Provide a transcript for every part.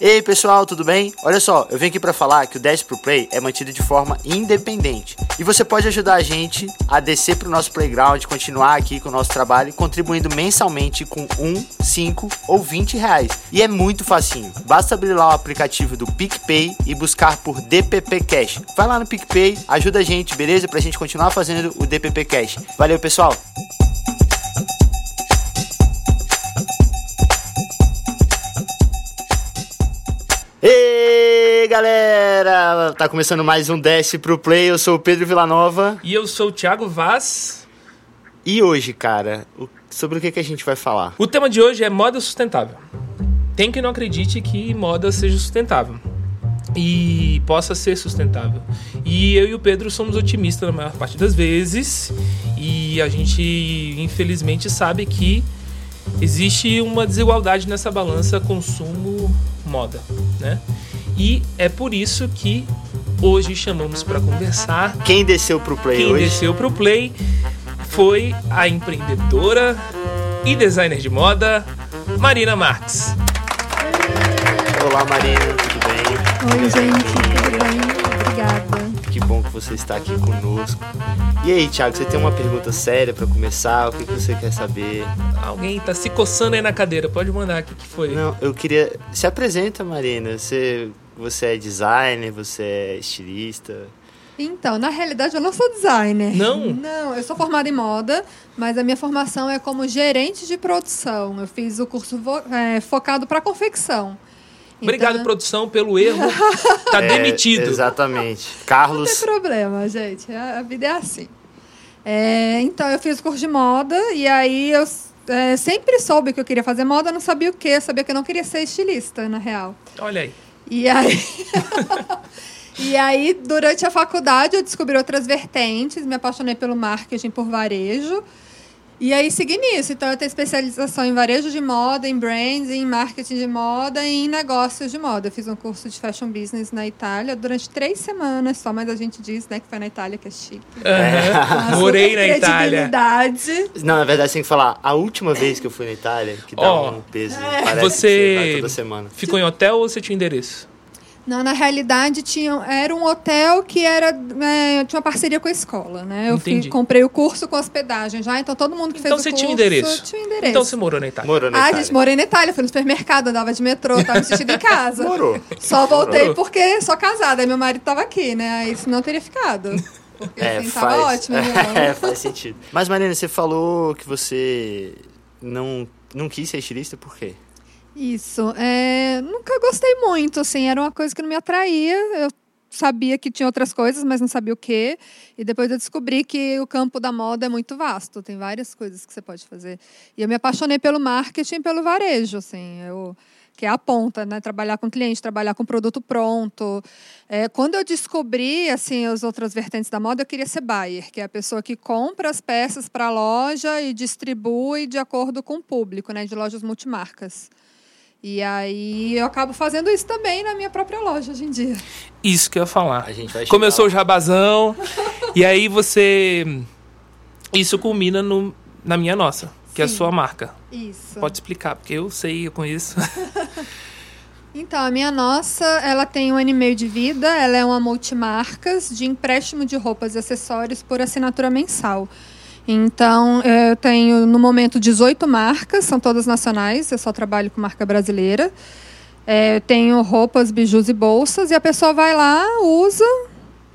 Ei pessoal, tudo bem? Olha só, eu vim aqui para falar que o 10 Pro Play é mantido de forma independente e você pode ajudar a gente a descer para o nosso playground, continuar aqui com o nosso trabalho, contribuindo mensalmente com 1, 5 ou 20 reais. E é muito facinho, basta abrir lá o aplicativo do PicPay e buscar por DPP Cash. Vai lá no PicPay, ajuda a gente, beleza? Pra gente continuar fazendo o DPP Cash. Valeu pessoal! Galera! Tá começando mais um Desce pro Play. Eu sou o Pedro Villanova. E eu sou o Thiago Vaz. E hoje, cara, sobre o que, que a gente vai falar? O tema de hoje é moda sustentável. Tem quem não acredite que moda seja sustentável. E possa ser sustentável. E eu e o Pedro somos otimistas na maior parte das vezes. E a gente, infelizmente, sabe que existe uma desigualdade nessa balança consumo-moda, né? E é por isso que hoje chamamos para conversar Quem desceu pro Play quem hoje? desceu pro Play foi a empreendedora e designer de moda Marina Marques. Olá, Marina, tudo bem? Oi, gente, tudo bem? Obrigada. Que bom que você está aqui conosco. E aí, Thiago, você tem uma pergunta séria pra começar? O que, que você quer saber? Alguém tá se coçando aí na cadeira, pode mandar o que, que foi. Não, eu queria. Se apresenta, Marina. Você, você é designer, você é estilista. Então, na realidade, eu não sou designer. Não? Não, eu sou formada em moda, mas a minha formação é como gerente de produção. Eu fiz o curso vo- é, focado para confecção. Obrigado, Então, produção, pelo erro. Tá É, demitido. Exatamente. Não Carlos. tem problema, gente. A, a vida é assim. É, então, eu fiz o curso de moda e aí eu é, sempre soube que eu queria fazer moda, não sabia o quê. Eu sabia que eu não queria ser estilista, na real. Olha aí. E aí. e aí, durante a faculdade, eu descobri outras vertentes, me apaixonei pelo marketing por varejo. E aí segui nisso. Então eu tenho especialização em varejo de moda, em brands, em marketing de moda e em negócios de moda. Eu fiz um curso de fashion business na Itália durante três semanas só, mas a gente diz né, que foi na Itália que é chique. Uma Morei na Itália. Não, na verdade, tem que falar a última vez que eu fui na Itália, que dá Ó, um peso. É. Parece que Você vai toda semana. ficou em hotel ou você tinha endereço? Não, na realidade tinha, era um hotel que era é, tinha uma parceria com a escola, né? Eu fui- comprei o curso com hospedagem já, então todo mundo que Então fez você o curso tinha endereço. tinha endereço. Então você morou na Itália. Morou na Ah, Itália. gente, morei na Itália, fui no supermercado, andava de metrô, tava assistindo em casa. Morou. Só voltei Morou. porque sou casada, aí meu marido tava aqui, né? Aí senão teria ficado. Porque É, assim, tava faz, ótimo, meu é, faz sentido. Mas, Marina, você falou que você não, não quis ser estilista, por quê? Isso. É, nunca gostei muito, assim, era uma coisa que não me atraía. Eu sabia que tinha outras coisas, mas não sabia o quê. E depois eu descobri que o campo da moda é muito vasto, tem várias coisas que você pode fazer. E eu me apaixonei pelo marketing pelo varejo, assim, eu que é a ponta, né? Trabalhar com cliente, trabalhar com produto pronto. É, quando eu descobri assim as outras vertentes da moda, eu queria ser buyer, que é a pessoa que compra as peças para a loja e distribui de acordo com o público, né? De lojas multimarcas. E aí eu acabo fazendo isso também na minha própria loja hoje em dia. Isso que eu ia falar. A gente vai chegar Começou o lá. jabazão. e aí você. Isso culmina no, na minha nossa, que é a Sim. sua marca. Isso. Pode explicar, porque eu sei, eu conheço. Então, a minha nossa, ela tem um ano e meio de vida, ela é uma multimarcas de empréstimo de roupas e acessórios por assinatura mensal. Então, eu tenho no momento 18 marcas, são todas nacionais, eu só trabalho com marca brasileira. É, tenho roupas, bijus e bolsas, e a pessoa vai lá, usa,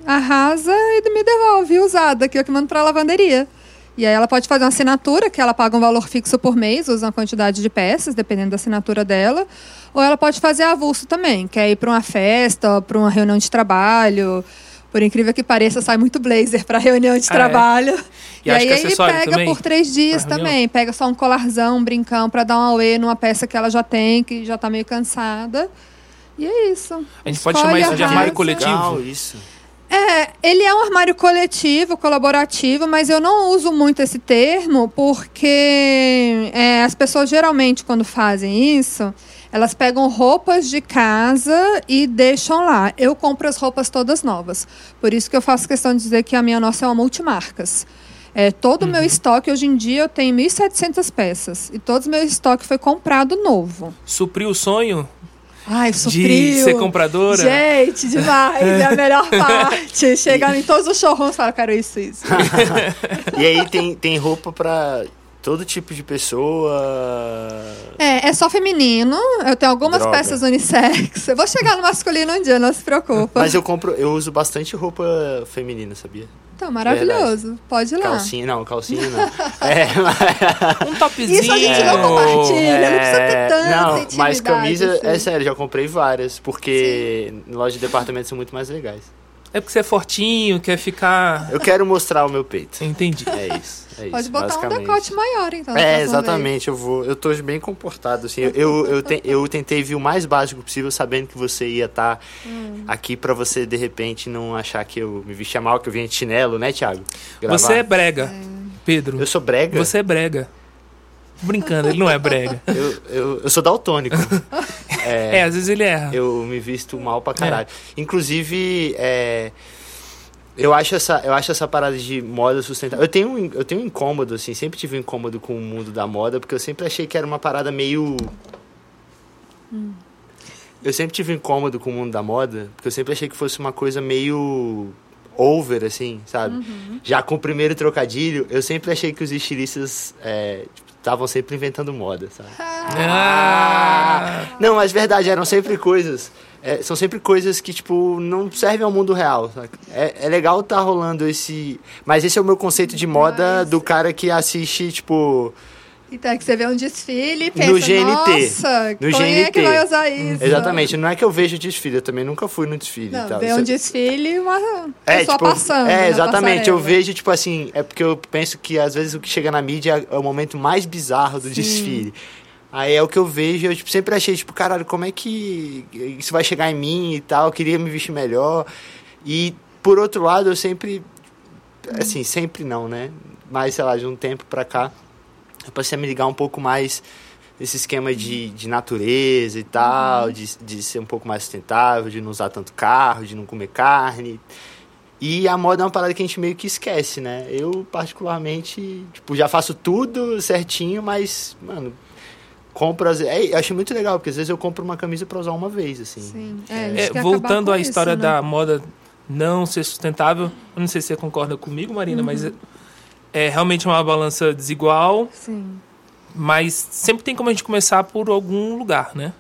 arrasa e me devolve usada, que eu que mando para a lavanderia. E aí ela pode fazer uma assinatura, que ela paga um valor fixo por mês, usa uma quantidade de peças, dependendo da assinatura dela. Ou ela pode fazer avulso também, que é ir para uma festa, para uma reunião de trabalho. Por incrível que pareça, sai muito blazer para reunião de Ah, é? trabalho. E E, acho aí que ele acessório pega também? por três dias também. Pega só um colarzão, um brincão, para dar um auê numa peça que ela já tem, que já está meio cansada. E é isso. A gente pode Escolhe, chamar isso de armário arrasa. coletivo. Legal, isso. É, ele é um armário coletivo, colaborativo, mas eu não uso muito esse termo porque é, as pessoas geralmente, quando fazem isso, elas pegam roupas de casa e deixam lá. Eu compro as roupas todas novas. Por isso que eu faço questão de dizer que a minha nossa é uma multimarcas. É, todo o meu estoque, hoje em dia, eu tenho 1.700 peças. E todo o meu estoque foi comprado novo. Supriu o sonho? Ai, sou de ser compradora? Gente, demais. É a melhor parte. Chegando em todos os showrooms e falar, quero isso, isso. E aí tem, tem roupa pra todo tipo de pessoa. É, é só feminino. Eu tenho algumas Droga. peças unissex. Eu vou chegar no masculino um dia, não se preocupa. Mas eu compro, eu uso bastante roupa feminina, sabia? Então, maravilhoso. Pode ir lá. Calcinha, não, calcinha não. é, mas, Um topzinho. Isso a gente não compartilha. não precisa ter tanta É, não, mas camisa, é assim. sério, já comprei várias, porque lojas de departamento são muito mais legais. É porque você é fortinho, quer ficar. Eu quero mostrar o meu peito. Entendi. É isso. É Pode isso, botar um decote maior, então. É, exatamente, eu vou. Eu tô bem comportado, assim. Eu, eu, te- eu tentei vir o mais básico possível, sabendo que você ia estar Hum. aqui pra você, de repente, não achar que eu me vestia mal, que eu vinha de chinelo, né, Thiago? Gravar. Você é brega, Pedro. Eu sou brega? Você é brega. Brincando, ele não é brega. Eu, eu, eu sou daltônico. É, é, às vezes ele erra. eu me visto mal pra caralho. Inclusive, é, eu, acho essa, eu acho essa parada de moda sustentável. Eu tenho, eu tenho um incômodo, assim, sempre tive um incômodo com o mundo da moda, porque eu sempre achei que era uma parada meio. Eu sempre tive um incômodo com o mundo da moda, porque eu sempre achei que fosse uma coisa meio over, assim, sabe? Já com o primeiro trocadilho, eu sempre achei que os estilistas é, tipo, estavam sempre inventando moda, sabe? Ah, Não, mas verdade, eram sempre coisas. é, são sempre coisas que, tipo, não servem ao mundo real. É, é legal tá rolando esse. Mas esse é o meu conceito de moda Mas- do cara que assiste, tipo. Então é que você vê um desfile e pensa, No GNT. nossa, No quem é que GNT. vai usar isso? Exatamente, não é que eu vejo desfile, eu também nunca fui no desfile Não, e tal. vê Isso um é- desfile e uma É, pessoa tipo, passando. é, na exatamente. Eu vejo, tipo assim, é porque eu penso que às vezes o que chega na mídia é o momento mais bizarro do Sim. desfile. Aí é o que eu vejo, eu tipo, sempre achei, tipo, caralho, como é que isso vai chegar em mim e tal? Eu queria me vestir melhor. E, por outro lado, eu sempre. Assim, sempre não, né? Mas, sei lá, de um tempo pra cá, eu passei a me ligar um pouco mais esse esquema de, de natureza e tal, de, de ser um pouco mais sustentável, de não usar tanto carro, de não comer carne. E a moda é uma parada que a gente meio que esquece, né? Eu, particularmente, tipo, já faço tudo certinho, mas, mano, compro... As... É, eu acho muito legal, porque às vezes eu compro uma camisa pra usar uma vez, assim. Sim, é, é, acabar voltando à isso, história né? da moda não ser sustentável, eu não sei se você concorda comigo, Marina, mas é, realmente uma balança desigual, Sim. mas sempre tem como a gente começar por algum lugar, né?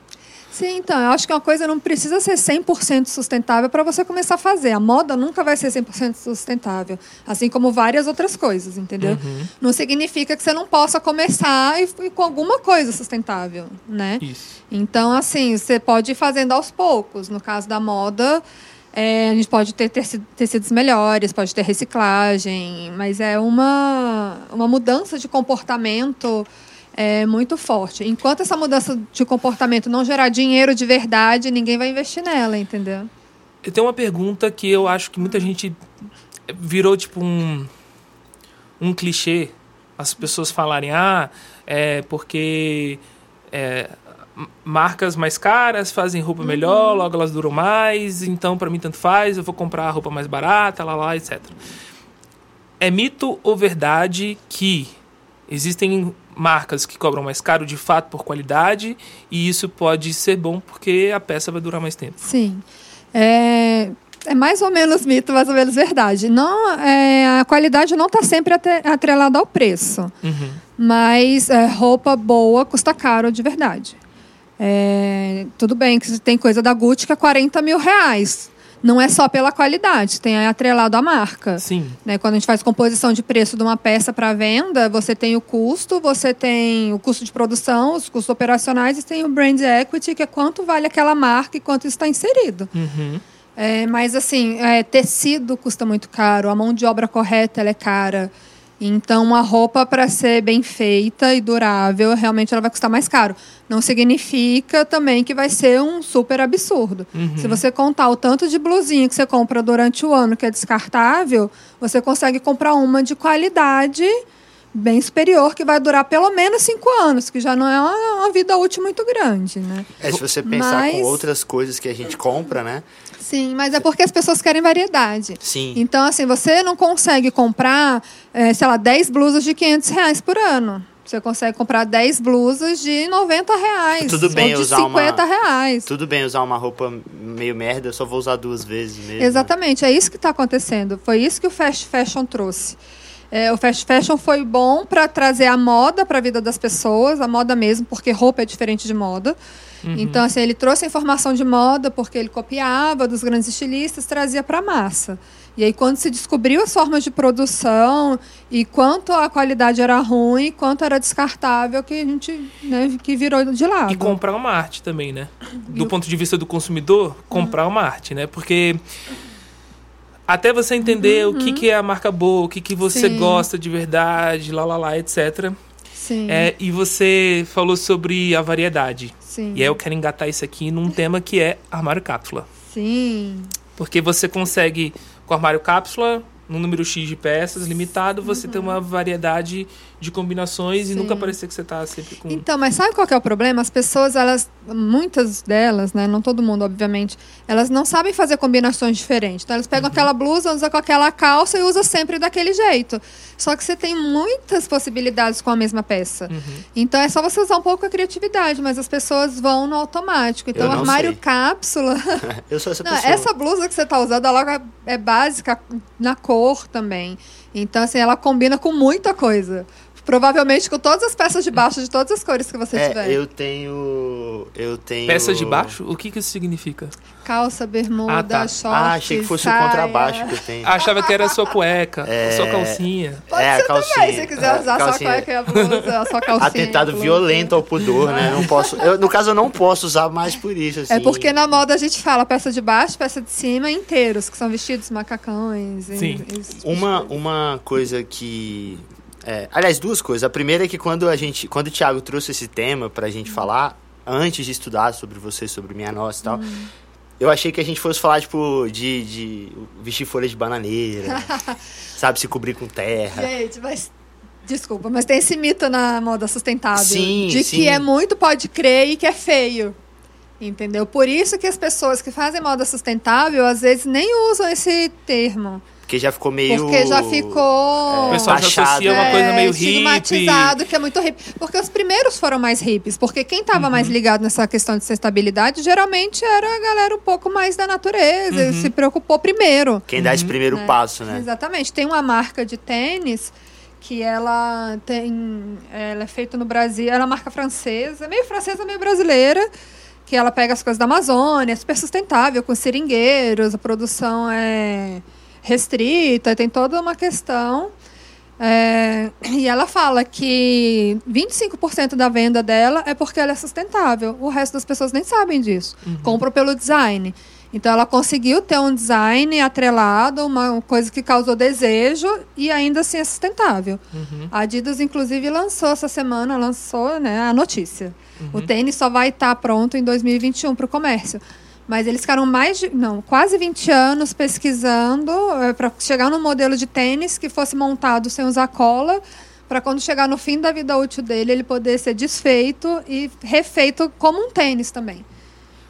Sim, então, eu acho que uma coisa não precisa ser 100% sustentável para você começar a fazer. A moda nunca vai ser 100% sustentável, assim como várias outras coisas, entendeu? Não significa que você não possa começar e, e com alguma coisa sustentável, né? Isso. Então, assim, você pode ir fazendo aos poucos. No caso da moda, é, a gente pode ter teci- tecidos melhores, pode ter reciclagem, mas é uma, uma mudança de comportamento é, muito forte. Enquanto essa mudança de comportamento não gerar dinheiro de verdade, ninguém vai investir nela, entendeu? Eu tenho uma pergunta que eu acho que muita gente virou tipo um, um clichê. As pessoas falarem, ah, é porque é, marcas mais caras fazem roupa melhor, logo elas duram mais, então para mim tanto faz, eu vou comprar a roupa mais barata, lá, lá, etc. É mito ou verdade que existem marcas que cobram mais caro de fato por qualidade e isso pode ser bom porque a peça vai durar mais tempo? Sim. É, é mais ou menos mito, mais ou menos verdade. Não, é, a qualidade não está sempre atrelada ao preço. Uhum. Mas é, roupa boa custa caro de verdade. É, tudo bem que tem coisa da Gucci que é 40 mil reais. Não é só pela qualidade, tem atrelado a marca. Sim. Né? Quando a gente faz composição de preço de uma peça para venda, você tem o custo, você tem o custo de produção, os custos operacionais e tem o brand equity, que é quanto vale aquela marca e quanto está inserido. Uhum. É, mas assim, é, tecido custa muito caro, a mão de obra correta ela é cara. Então, uma roupa para ser bem feita e durável, realmente ela vai custar mais caro. Não significa também que vai ser um super absurdo. Se você contar o tanto de blusinha que você compra durante o ano que é descartável, você consegue comprar uma de qualidade bem superior que vai durar pelo menos cinco anos, que já não é uma, uma vida útil muito grande, né? É, se você pensar Mas- com outras coisas que a gente compra, né? Sim, mas é porque as pessoas querem variedade. Sim. Então, assim, você não consegue comprar, eh, sei lá, 10 blusas de 500 reais por ano. Você consegue comprar 10 blusas de 90 reais. Tudo bem ou de usar 50 uma- reais. Tudo bem usar uma roupa meio merda, eu só vou usar duas vezes mesmo. Exatamente, é isso que está acontecendo. Foi isso que o fast fashion trouxe. É, o fast fashion foi bom para trazer a moda para a vida das pessoas, a moda mesmo, porque roupa é diferente de moda. Então, assim, ele trouxe a informação de moda porque ele copiava dos grandes estilistas, trazia para a massa. E aí, quando se descobriu as formas de produção e quanto a qualidade era ruim, quanto era descartável, que a gente né, que virou de lado. E comprar uma arte também, né? Do ponto de vista do consumidor, comprar uma arte, né? Porque até você entender o que, que é a marca boa, o que, que você Sim. gosta de verdade, lá, lá, lá, etc. Sim, É, e você falou sobre a variedade. sim, E aí eu quero engatar isso aqui num tema que é armário cápsula. sim. Porque você consegue, com armário cápsula, num número X de peças limitado, você tem uma variedade de combinações e Uhum. Sim. nunca parecer que você tá sempre com. Então, mas sabe qual que é o problema? As pessoas, elas, muitas delas, né, não todo mundo, obviamente, elas não sabem fazer combinações diferentes. Então, elas pegam aquela blusa, usam com aquela calça e usam sempre daquele jeito. Só que você tem muitas possibilidades com a mesma peça. Então, é só você usar um pouco a criatividade, mas as pessoas vão no automático. Então, Eu o não armário sei. cápsula. Eu sou essa Não, pessoa. essa blusa que você tá usando, ela é básica na cor também. Então, assim, ela combina com muita coisa. Provavelmente com todas as peças de baixo de todas as cores que você tiver. É, eu tenho. Eu tenho. Peças de baixo? O que, que isso significa? Calça, bermuda, Ah, tá. short, Ah, achei que fosse saia. o contrabaixo que eu tenho. Achava que era a sua cueca, É. sua calcinha. Pode É, a ser calcinha. também, se quiser usar É, só calcinha. cueca e a blusa, a sua calcinha. Atentado blusa. violento ao pudor, né? Não posso. eu- no caso, eu não posso usar mais por isso. Assim. É porque na moda a gente fala peça de baixo, peça de cima, inteiros, que são vestidos macacões. e- Sim. e de Uma, coisa. uma coisa que. É, aliás, duas coisas. A primeira é que quando a gente. Quando o Thiago trouxe esse tema pra gente falar, antes de estudar sobre você, sobre minha nossa e tal, Hum. eu achei que a gente fosse falar, tipo, de, de vestir folha de bananeira, sabe, se cobrir com terra. Gente, mas. Desculpa, mas tem esse mito na moda sustentável. Sim, de sim. que é muito pode crer e que é feio. Entendeu? Por isso que as pessoas que fazem moda sustentável, às vezes, nem usam esse termo. Porque já ficou meio. Porque já ficou. O pessoal já associa uma é, coisa meio hippie. estigmatizado, que é muito hippie. Porque os primeiros foram mais hippies. Porque quem estava mais Uhum. ligado nessa questão de sustentabilidade, geralmente era a galera um pouco mais da natureza. Uhum. Se preocupou primeiro. Quem dá esse primeiro É, passo, né? Exatamente. Tem uma marca de tênis que ela tem. Ela é feita no Brasil. Ela é uma marca francesa, meio francesa, meio brasileira. Que ela pega as coisas da Amazônia, é super sustentável, com seringueiros, a produção é restrita, tem toda uma questão. É, e ela fala que 25% da venda dela é porque ela é sustentável. O resto das pessoas nem sabem disso. Compram pelo design. Então ela conseguiu ter um design atrelado, uma coisa que causou desejo e ainda assim é sustentável. A Adidas, inclusive, lançou essa semana, lançou né, a notícia. O tênis só vai estar pronto em 2021 para o comércio. Mas eles ficaram mais de, não, quase 20 anos pesquisando para chegar num modelo de tênis que fosse montado sem usar cola, para quando chegar no fim da vida útil dele, ele poder ser desfeito e refeito como um tênis também.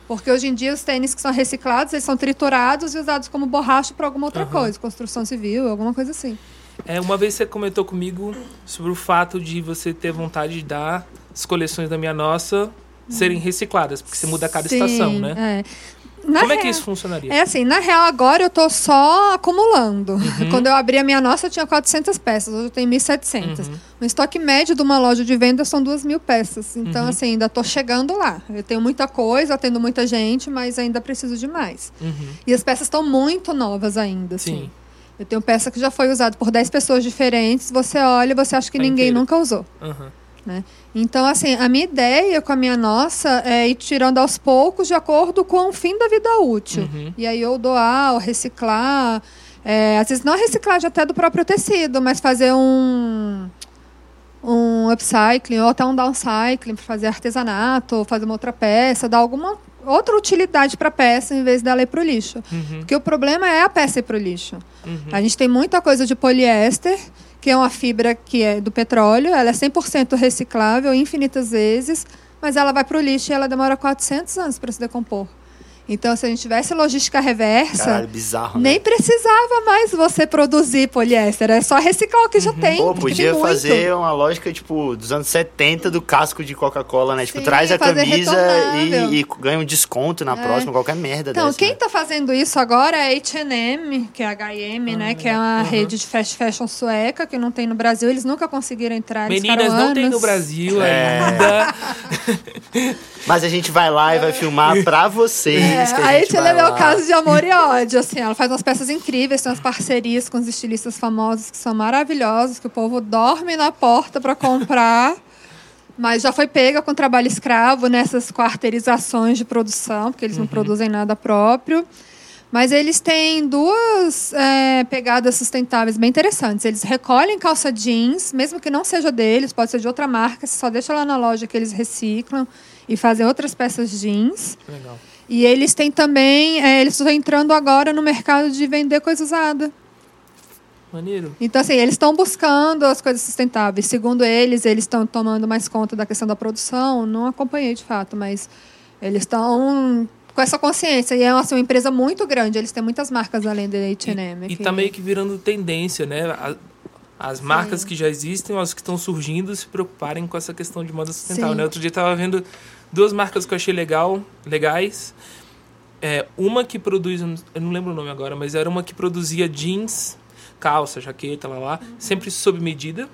Porque hoje em dia os tênis que são reciclados, eles são triturados e usados como borracha para alguma outra Aham. coisa, construção civil, alguma coisa assim. É, uma vez você comentou comigo sobre o fato de você ter vontade de dar as coleções da minha nossa serem recicladas, porque você muda a cada Sim, estação, né? é. Na Como é que real- isso funcionaria? É assim, na real, agora eu tô só acumulando. Uhum. Quando eu abri a minha nossa, eu tinha 400 peças. Hoje eu tenho 1.700. Uhum. O estoque médio de uma loja de venda são 2 mil peças. Uhum. Então, assim, ainda tô chegando lá. Eu tenho muita coisa, atendo muita gente, mas ainda preciso de mais. Uhum. E as peças estão muito novas ainda, assim. Sim. Eu tenho peça que já foi usada por 10 pessoas diferentes. Você olha e você acha que Tá ninguém inteira. nunca usou. Aham. Né? Então, assim, a minha ideia com a minha nossa é ir tirando aos poucos de acordo com o fim da vida útil. Uhum. E aí, ou doar, ou reciclar. É, às vezes, não a reciclagem até do próprio tecido, mas fazer um, um upcycling ou até um downcycling para fazer artesanato, ou fazer uma outra peça, dar alguma outra utilidade para a peça em vez dela ir para o lixo. Uhum. Porque o problema é a peça ir para o lixo. Uhum. A gente tem muita coisa de poliéster, que é uma fibra que é do petróleo, ela é 100% reciclável infinitas vezes, mas ela vai para o lixo e ela demora 400 anos para se decompor. Então, se a gente tivesse logística reversa, Caralho, bizarro, né? nem precisava mais você produzir poliéster. É só reciclar o que já tem. Pô, podia tem fazer uma lógica, tipo, dos anos 70 do casco de Coca-Cola, né? Tipo, Sim, traz a camisa e, e ganha um desconto na próxima, qualquer merda Então, dessa. quem né? tá fazendo isso agora é a H&M, que é a H&M, né? Que é uma rede de fast fashion sueca, que não tem no Brasil. Eles nunca conseguiram entrar. Meninas, não tem no anos. Brasil É. ainda. Mas a gente vai lá e vai filmar pra vocês. É, que a a gente vai H&M é o caso de amor e ódio, assim. Ela faz umas peças incríveis, tem umas parcerias com os estilistas famosos que são maravilhosos, que o povo dorme na porta para comprar. Mas já foi pega com trabalho escravo nessas quarteirizações de produção, porque eles não produzem nada próprio. Mas eles têm duas é, pegadas sustentáveis bem interessantes. Eles recolhem calça jeans, mesmo que não seja deles, pode ser de outra marca, você só deixa lá na loja que eles reciclam e fazem outras peças jeans. Legal. E eles têm também, é, eles estão entrando agora no mercado de vender coisa usada. Maneiro. Então, assim, eles estão buscando as coisas sustentáveis. Segundo eles, eles estão tomando mais conta da questão da produção. Não acompanhei de fato, mas eles estão com essa consciência. E é assim, uma empresa muito grande. Eles têm muitas marcas além da H&M. E que- tá meio que virando tendência, né? As marcas que já existem, as que estão surgindo, se preocuparem com essa questão de moda sustentável. Sim. Né? Outro dia eu tava vendo duas marcas que eu achei legal, legais. É, uma que produz, eu não lembro o nome agora, mas era uma que produzia jeans, calça, jaqueta, lá lá, sempre sob medida.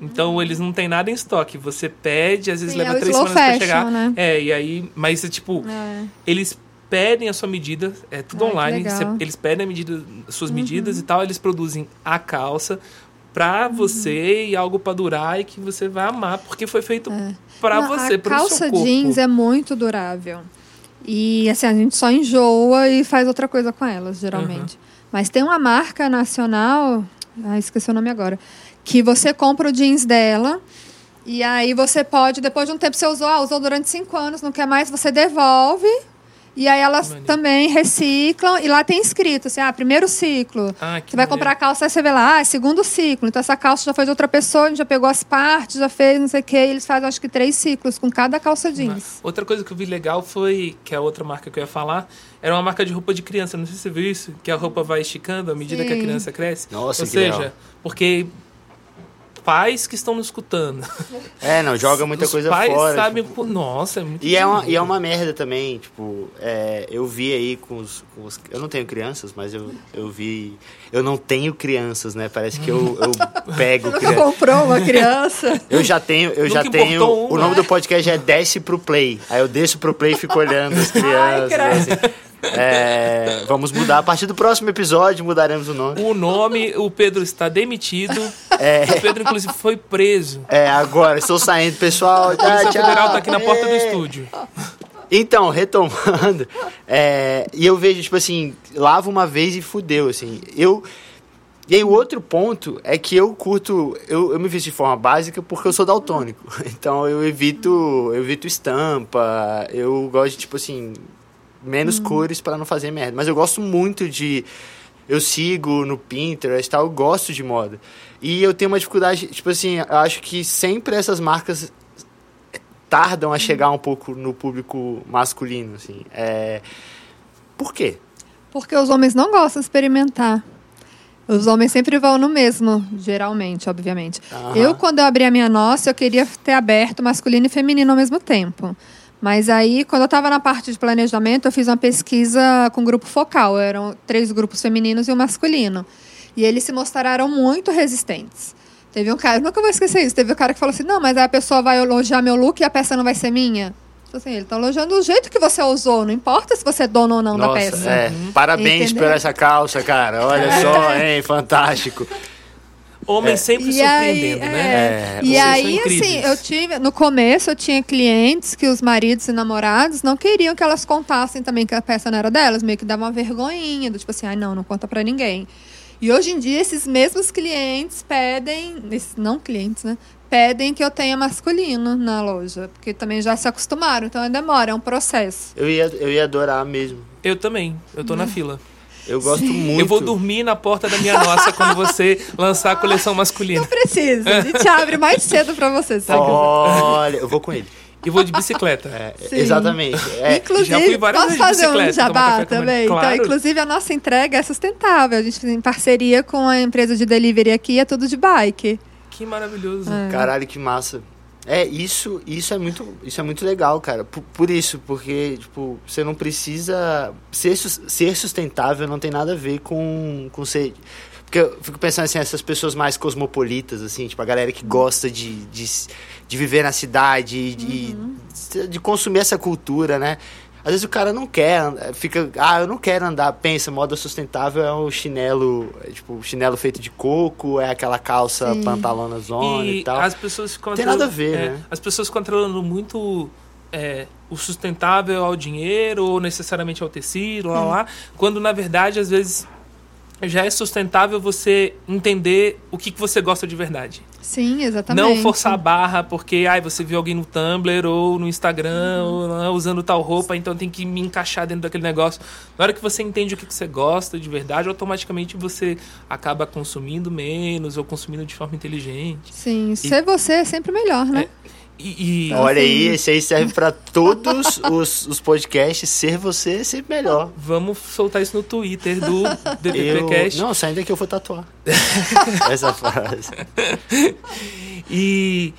Então eles não têm nada em estoque. Você pede, às vezes Sim, é leva o três semanas fashion, chegar. né? É, e aí, mas é tipo, É. eles pedem a sua medida, é tudo Ai, online, eles pedem a medida, as suas medidas Uhum. e tal, eles produzem a calça pra você e algo pra durar e que você vai amar, porque foi feito pra É. Não, você, a pro calça seu corpo. jeans é muito durável. E assim, a gente só enjoa e faz outra coisa com elas, geralmente. Mas tem uma marca nacional, ah, esqueci o nome agora, que você compra o jeans dela e aí você pode, depois de um tempo você usou, ah, usou durante cinco anos, não quer mais, você devolve. E aí elas também reciclam e lá tem escrito assim, ah, primeiro ciclo. Ah, que Você vai maneiro. comprar a calça, aí você vê lá, ah, é segundo ciclo. Então essa calça já foi de outra pessoa, a gente já pegou as partes, já fez não sei o quê. E eles fazem acho que três ciclos com cada calça jeans. Outra coisa que eu vi legal foi, que é a outra marca que eu ia falar, era uma marca de roupa de criança, não sei se você viu isso, que a roupa vai esticando à medida que a Sim. criança cresce. Nossa, Ou que seja, legal. porque pais que estão nos escutando. É, não, joga muita Os coisa pais fora. sabem, tipo, nossa, é muito E é, uma, e é uma merda também, tipo, é, eu vi aí com os, com os- Eu não tenho crianças, mas eu, eu vi. Eu não tenho crianças, né? Parece que eu, eu pego Nunca criança. comprou uma criança? Eu já tenho, eu já Nunca tenho. importou uma. O nome do podcast é Desce pro Play. Aí eu desço pro Play e fico olhando as crianças. credo. assim. É, vamos mudar. A partir do próximo episódio, mudaremos o nome. O nome, o Pedro está demitido. É. O Pedro, inclusive, foi preso. É, agora, estou saindo, pessoal. A Polícia Tchau, Federal tchau. tá aqui na porta do estúdio. Então, retomando, é, e eu vejo, tipo assim, lavo uma vez e fudeu, assim. Eu. E aí, o outro ponto é que eu curto. Eu, eu me visto de forma básica porque eu sou daltônico. Então, eu evito, eu evito estampa. Eu gosto de, tipo assim, menos cores para não fazer merda. Mas eu gosto muito de. Eu sigo no Pinterest tal, eu gosto de moda. E eu tenho uma dificuldade, tipo assim, eu acho que sempre essas marcas tardam a chegar um pouco no público masculino, assim. É... Por quê? Porque os homens não gostam de experimentar. Os homens sempre vão no mesmo, geralmente, obviamente. Aham. Eu, quando eu abri a minha nossa, eu queria ter aberto masculino e feminino ao mesmo tempo. Mas aí, quando eu estava na parte de planejamento, eu fiz uma pesquisa com grupo focal. Eram três grupos femininos e um masculino. E eles se mostraram muito resistentes. Teve um cara, nunca vou esquecer isso. Teve um cara que falou assim: não, mas a pessoa vai elogiar meu look e a peça não vai ser minha. Assim, ele tá elogiando o jeito que você usou, não importa se você é dono ou não da Nossa, peça. é. Parabéns Entendeu? por essa calça, cara. Olha só, hein? Fantástico. Homem sempre surpreendendo, aí, né? É, E vocês são aí, assim, eu tive. No começo, eu tinha clientes que os maridos e namorados não queriam que elas contassem também que a peça não era delas, meio que dava uma vergonhinha, do tipo assim, ai, não, não conta pra ninguém. E hoje em dia, esses mesmos clientes pedem, esses não clientes, né? Pedem que eu tenha masculino na loja, porque também já se acostumaram, então demora, é um processo. Eu ia, eu ia adorar mesmo. Eu também, eu tô na fila. Eu gosto muito. Eu vou dormir na porta da minha nossa quando você lançar a coleção masculina. Não precisa, a gente abre mais cedo pra você, quiser. Olha, eu vou com ele. e vou de bicicleta. É, Sim. exatamente. É, inclusive, já fui várias posso fazer um jabá também? Claro. Então, inclusive, a nossa entrega é sustentável. A gente tem parceria com a empresa de delivery aqui, é tudo de bike. Que maravilhoso. Caralho, que massa. É, isso, isso é muito, isso é muito legal, cara. Por, por isso, porque, tipo, você não precisa ser, ser sustentável não tem nada a ver com, com ser porque eu fico pensando assim, essas pessoas mais cosmopolitas, assim, tipo, a galera que gosta de, de, de viver na cidade, de, de consumir essa cultura, né? Às vezes o cara não quer, fica, ah, eu não quero andar, pensa, moda sustentável é o chinelo, é, tipo, chinelo feito de coco, é aquela calça Sim. pantalona zona e, E tal. as pessoas ficam Tem nada a ver, é, né? As pessoas ficam atrelando muito é, o sustentável ao dinheiro, ou necessariamente ao tecido, lá, lá, quando na verdade, às vezes, já é sustentável você entender o que, que você gosta de verdade. Sim, exatamente. Não forçar a barra porque ai, você viu alguém no Tumblr ou no Instagram ou, ah, usando tal roupa, então tem que me encaixar dentro daquele negócio. Na hora que você entende o que, que você gosta de verdade, automaticamente você acaba consumindo menos ou consumindo de forma inteligente. Sim, ser você é sempre melhor, né? E, e- Olha aí, Assim. esse aí serve pra todos os, os podcasts. Ser você é sempre melhor. vamos soltar isso no Twitter do Eu, DPPcast. não, saindo daqui eu vou tatuar. Essa frase. E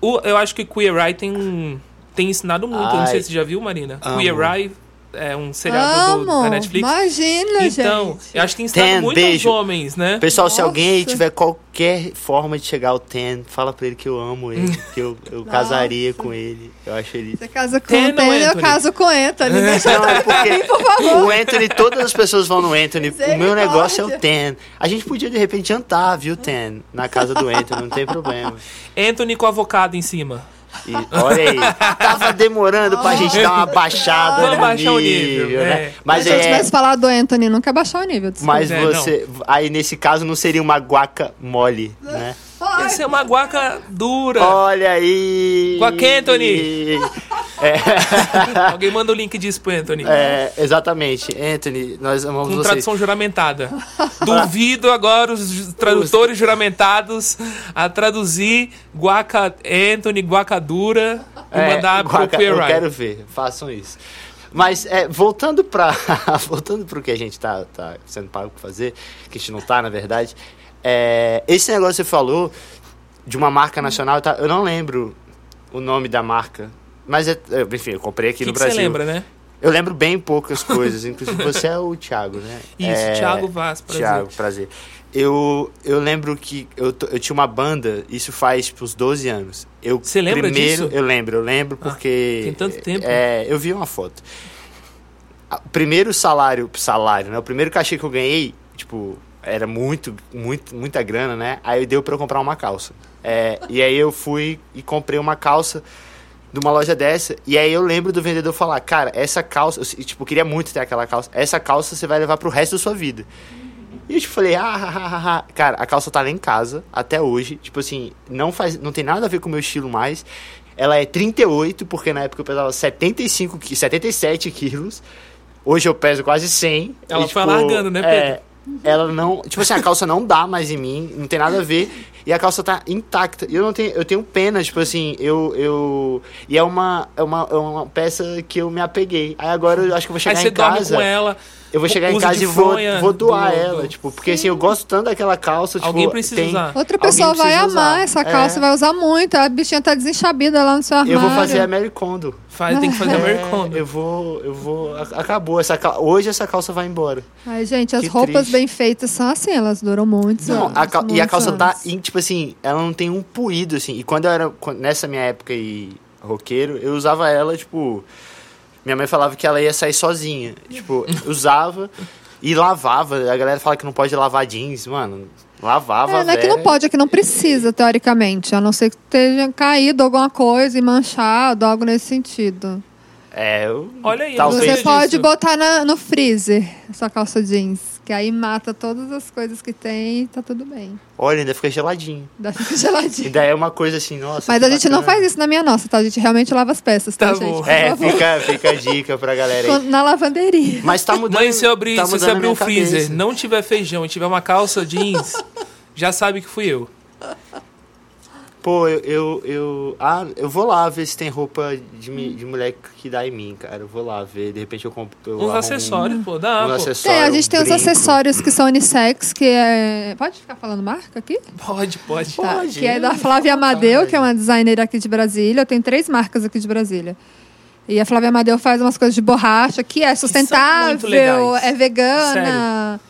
o, eu acho que Queer Eye tem, tem ensinado muito. Eu não sei Ai. se você já viu, Marina. Amo. Queer Eye é um seriado do- da Netflix. Imagina, Então, gente. eu acho que tem ensinado Ten, muito aos beijo. homens, né? Pessoal, se Nossa. alguém aí tiver qualquer forma de chegar ao Ten, fala pra ele que eu amo ele, que eu, eu casaria com ele. Eu acho ele. Você casa com Ten o Ten, eu caso com o Anthony. Deixa Não, é porque por favor. o Anthony, todas as pessoas vão no Anthony. O meu negócio é o Ten. A gente podia, de repente, jantar, viu, Ten? Na casa do Anthony, não tem problema. Anthony com avocado em cima. E olha aí, tava demorando pra gente dar uma baixada Vamos no baixar o nível, nível, né? é. Mas Se a gente é, tivesse falado do Anthony, nunca baixar o nível. mas É, você, aí nesse caso não seria uma guaca mole, né? Ia ser uma guaca dura. Olha aí. Guaca Anthony. Alguém manda o link disso pro Anthony. É, exatamente, Anthony, nós amamos Com você. tradução juramentada. Duvido agora os tradutores juramentados a traduzir Guaca Anthony, Guaca Dura e É, mandar pro guaca- Queer eu Eye. quero ver, façam isso. Mas é, voltando para voltando pro que a gente tá, tá sendo pago pra fazer, que a gente não tá, na verdade. é, esse negócio que você falou de uma marca nacional, tá, eu não lembro o nome da marca. Mas, é, é, enfim, eu comprei aqui que no que você Brasil. lembra, né? Eu lembro bem poucas coisas. Inclusive, você é o Thiago, né? Isso, é, Thiago Vaz, prazer. Thiago, prazer. Eu, eu lembro que eu, eu tinha uma banda, isso faz tipo, uns 12 anos. Eu, Você lembra primeiro, disso? Eu lembro, eu lembro Ah, porque. tem tanto tempo. É, eu vi uma foto. O primeiro salário, salário, né? O primeiro cachê que eu ganhei, tipo, era muito, muito, muita grana, né? Aí deu pra eu comprar uma calça. É, e aí eu fui e comprei uma calça de uma loja dessa. E aí eu lembro do vendedor falar, cara, essa calça, eu, tipo, queria muito ter aquela calça. Essa calça você vai levar pro resto da sua vida. E eu tipo, falei, ah, ah, ah, ah, cara, a calça tá lá em casa até hoje. Tipo assim, não faz, não tem nada a ver com o meu estilo mais. Ela é 38, porque na época eu pesava 75, qui- 77 quilos. Hoje eu peso quase 100. Ela E, foi largando, né, é, ela não. Tipo assim, a calça não dá mais em mim, não tem nada a ver. E a calça tá intacta. E eu não tenho. Eu tenho pena, tipo assim, eu. eu e é uma, é, uma, é uma peça que eu me apeguei. Aí agora eu acho que eu vou Aí chegar você em dorme casa. com ela. Eu vou chegar em casa e vou, vou doar do- ela, do- tipo, porque assim, eu gosto tanto daquela calça, tipo, Alguém precisa tem- usar. Outra pessoa vai amar usar. essa calça, É. vai usar muito. A bichinha tá desenxabida lá no seu armário. Eu vou fazer a Mary Kondo. Faz, tem que fazer É, Americano. eu vou, eu vou, a- acabou essa cal- hoje essa calça vai embora. Ai, gente, as Que roupas triste. bem feitas são assim, elas duram muitos Não, anos. a cal- e a calça tá, anos. em, tipo assim, ela não tem um puído, assim. E quando eu era, nessa minha época e roqueiro, eu usava ela, tipo... Minha mãe falava que ela ia sair sozinha. Tipo, usava e lavava. A galera fala que não pode lavar jeans, mano. Lavava, É, não é que não pode, é que não precisa, teoricamente. A não ser que tenha caído alguma coisa e manchado, algo nesse sentido. É, eu, Olha aí, talvez... Você disso. pode botar na- no freezer a sua calça jeans. Que aí mata todas as coisas que tem e tá tudo bem. Olha, ainda fica geladinho. Ainda fica geladinho. Ainda é uma coisa assim, nossa. Mas a gente não bacana. faz isso na minha nossa, tá? A gente realmente lava as peças, tá, Tá gente? Por É, favor. fica, fica a dica pra galera aí. Na lavanderia. Mas tá mudando. Mãe, se eu abrir, tá se você abrir o freezer, cabeça. não tiver feijão e tiver uma calça jeans, já sabe que fui eu. Pô, eu, eu, eu- Ah, eu vou lá ver se tem roupa de, de mulher que dá em mim, cara. Eu vou lá ver. De repente eu compro. Eu Uns acessórios, pô, dá, Um pô. acessório. Tem, a gente tem os brinco. acessórios que são unissex, que é. Pode ficar falando marca aqui? Pode, pode. Tá, Pode, que é da Flávia Amadeu, que é uma designer aqui de Brasília. Eu tenho três marcas aqui de Brasília. E a Flávia Amadeu faz umas coisas de borracha que é sustentável, legais. é vegana.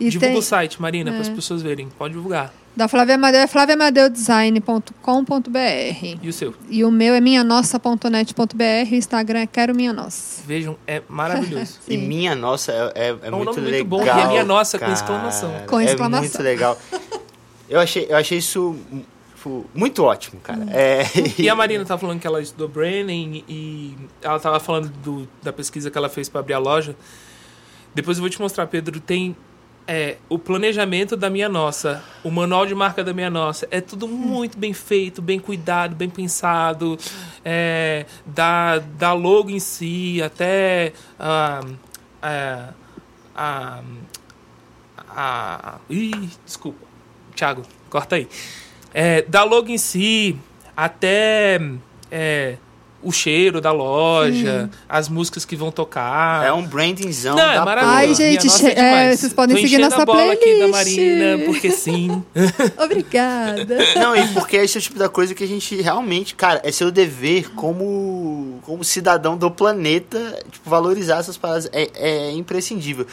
E Divulga tem, o site, Marina, É. para as pessoas verem. Pode divulgar. Da Flávia Amadeu é flaviamadeudesign.com.br. E o seu? E o meu é minhanossa.net.br. O Instagram é quero minha nossa. Vejam, é maravilhoso. E minha nossa é, é, é um muito nome muito legal. bom, e é minha nossa, com cara. exclamação. Com É exclamação. muito legal. Eu achei, eu achei isso muito ótimo, cara. É, E a Marina tava falando que ela estudou branding e ela tava falando do- da pesquisa que ela fez para abrir a loja. Depois eu vou te mostrar, Pedro. Tem é, o planejamento da minha nossa, o manual de marca da minha nossa. É tudo muito bem feito, bem cuidado, bem pensado. É, da, da logo em si até a. a, a, a ih, desculpa. Thiago, corta aí. É, da logo em si até é, o cheiro da loja, as músicas que vão tocar. é um brandingzão Não, é da maravilhoso. Ai, gente, nossa é, demais. vocês podem Tô seguir nossa a bola aqui da playlist. Marina, porque sim. Obrigada. Não, e porque esse é o tipo da coisa que a gente realmente, cara, é seu dever como, como cidadão do planeta, tipo, valorizar essas paradas. É, é imprescindível.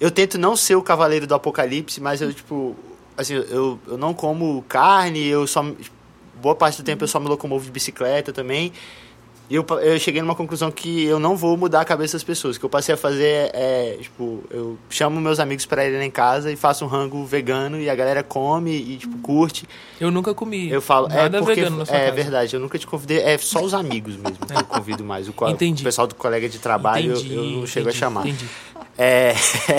Eu tento não ser o cavaleiro do apocalipse, mas eu, tipo, assim, eu, eu não como carne, eu só. Boa parte do tempo eu só me locomovo de bicicleta também. E eu, eu cheguei numa conclusão que eu não vou mudar a cabeça das pessoas. O que eu passei a fazer é, tipo, eu chamo meus amigos para irem lá em casa e faço um rango vegano e a galera come e, tipo, curte. Eu nunca comi. Eu falo, nada é porque vegano na sua é casa. verdade, eu nunca te convidei, é só os amigos mesmo que eu convido mais. O, co- Entendi. o pessoal do colega de trabalho eu- Entendi, eu, não chego a entendi, chamar. Entendi. É,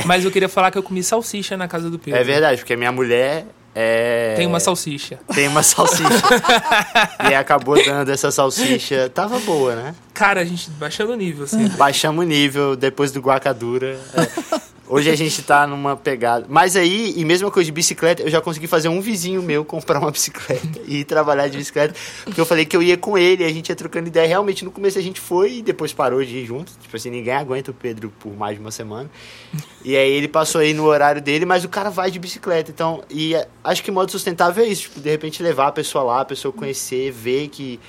Mas eu queria falar que eu comi salsicha na casa do Pedro. é verdade, porque a minha mulher é, Tem uma salsicha. tem uma salsicha. e acabou dando essa salsicha. Tava boa, né? Cara, a gente baixando o nível, assim. Baixamos o nível depois do Guacadura. É. Hoje a gente tá numa pegada. Mas aí, e mesma coisa de bicicleta, eu já consegui fazer um vizinho meu comprar uma bicicleta e trabalhar de bicicleta. Porque eu falei que eu ia com ele, a gente ia trocando ideia. Realmente, no começo a gente foi e depois parou de ir junto. Tipo assim, ninguém aguenta o Pedro por mais de uma semana. E aí ele passou aí no horário dele, mas o cara vai de bicicleta. Então, e acho que modo sustentável é isso. Tipo, de repente levar a pessoa lá, a pessoa conhecer, ver que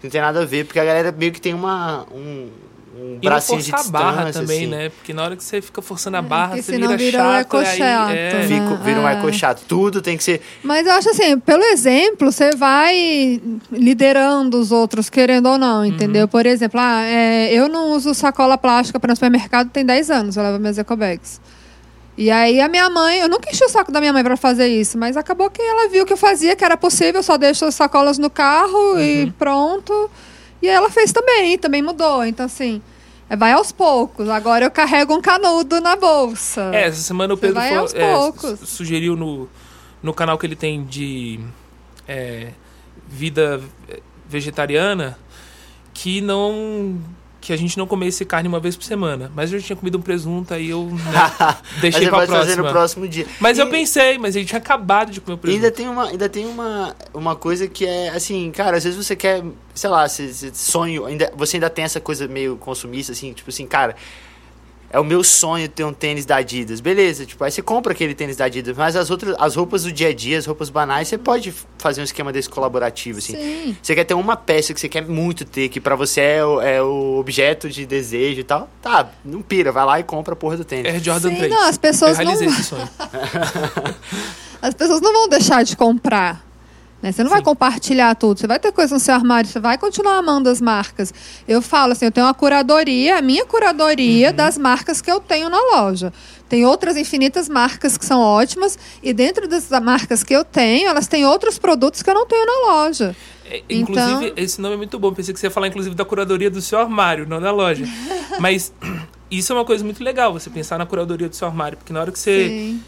não tem nada a ver. Porque a galera meio que tem uma. Um, um E bracinho de distância. barra também, assim. né? Porque na hora que você fica forçando a barra, porque você vira vira um chato. aí, ecochato, é... né? Fico, vira um É. eco chato. Tudo tem que ser. Mas eu acho assim, pelo exemplo, você vai liderando os outros, querendo ou não, entendeu? Uhum. Por exemplo, ah, é, eu não uso sacola plástica para no supermercado tem 10 anos, eu levo minhas ecobags. E aí a minha mãe, eu nunca enchi o saco da minha mãe para fazer isso, mas acabou que ela viu que eu fazia, que era possível, eu só deixo as sacolas no carro Uhum. e pronto. E ela fez também, também mudou. Então, assim, é, vai aos poucos. Agora eu carrego um canudo na bolsa. É, essa semana o Pedro vai falou- aos é, poucos. su- sugeriu no, no canal que ele tem de é, vida vegetariana que não que a gente não comesse carne uma vez por semana. Mas eu já tinha comido um presunto, aí eu né, deixei pra pode fazer próxima. no próximo dia. Mas E- eu pensei, mas ele tinha acabado de comer o E presunto. ainda tem, uma, ainda tem uma, uma coisa que é assim, cara, às vezes você quer, sei lá, você, você sonho, ainda, você ainda tem essa coisa meio consumista, assim, tipo assim, cara, é o meu sonho ter um tênis da Adidas. Beleza, tipo, aí você compra aquele tênis da Adidas, mas as outras, as roupas do dia a dia, as roupas banais, você pode fazer um esquema desse colaborativo, assim. Sim. Você quer ter uma peça que você quer muito ter, que pra você é o, é o objeto de desejo e tal. Tá, não pira, vai lá e compra a porra do tênis. Air Jordan Sim, 3. não, as pessoas eu realizei não- esse sonho. As pessoas não vão deixar de comprar. Né? Você não vai Sim. compartilhar tudo. Você vai ter coisa no seu armário, você vai continuar amando as marcas. Eu falo assim, eu tenho uma curadoria, a minha curadoria Uhum. das marcas que eu tenho na loja. Tem outras infinitas marcas que são ótimas e dentro dessas marcas que eu tenho, elas têm outros produtos que eu não tenho na loja. É, Então- Inclusive, esse nome é muito bom. Pensei que você ia falar, inclusive, da curadoria do seu armário, não da loja. Mas isso é uma coisa muito legal, você pensar na curadoria do seu armário. Porque na hora que você Sim.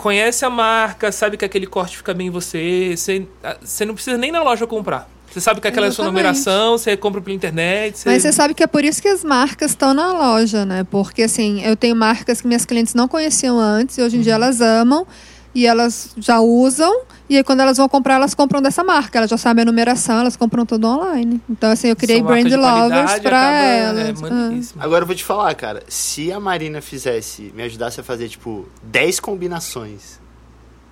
Conhece a marca, sabe que aquele corte fica bem em você, você, ah, você não precisa nem na loja comprar. Você sabe que aquela é a sua Exatamente. numeração, você compra pela internet. Você... Mas você sabe que é por isso que as marcas estão na loja, né? Porque assim, eu tenho marcas que minhas clientes não conheciam antes e hoje em dia elas amam. E elas já usam. E aí, quando elas vão comprar, elas compram dessa marca. Elas já sabem a numeração, elas compram tudo online. Então, assim, eu criei São marcas brand lovers pra acaba, elas. É, Ah. maneiríssimo. Agora eu vou te falar, cara. Se a Marina fizesse, me ajudasse a fazer, tipo, 10 combinações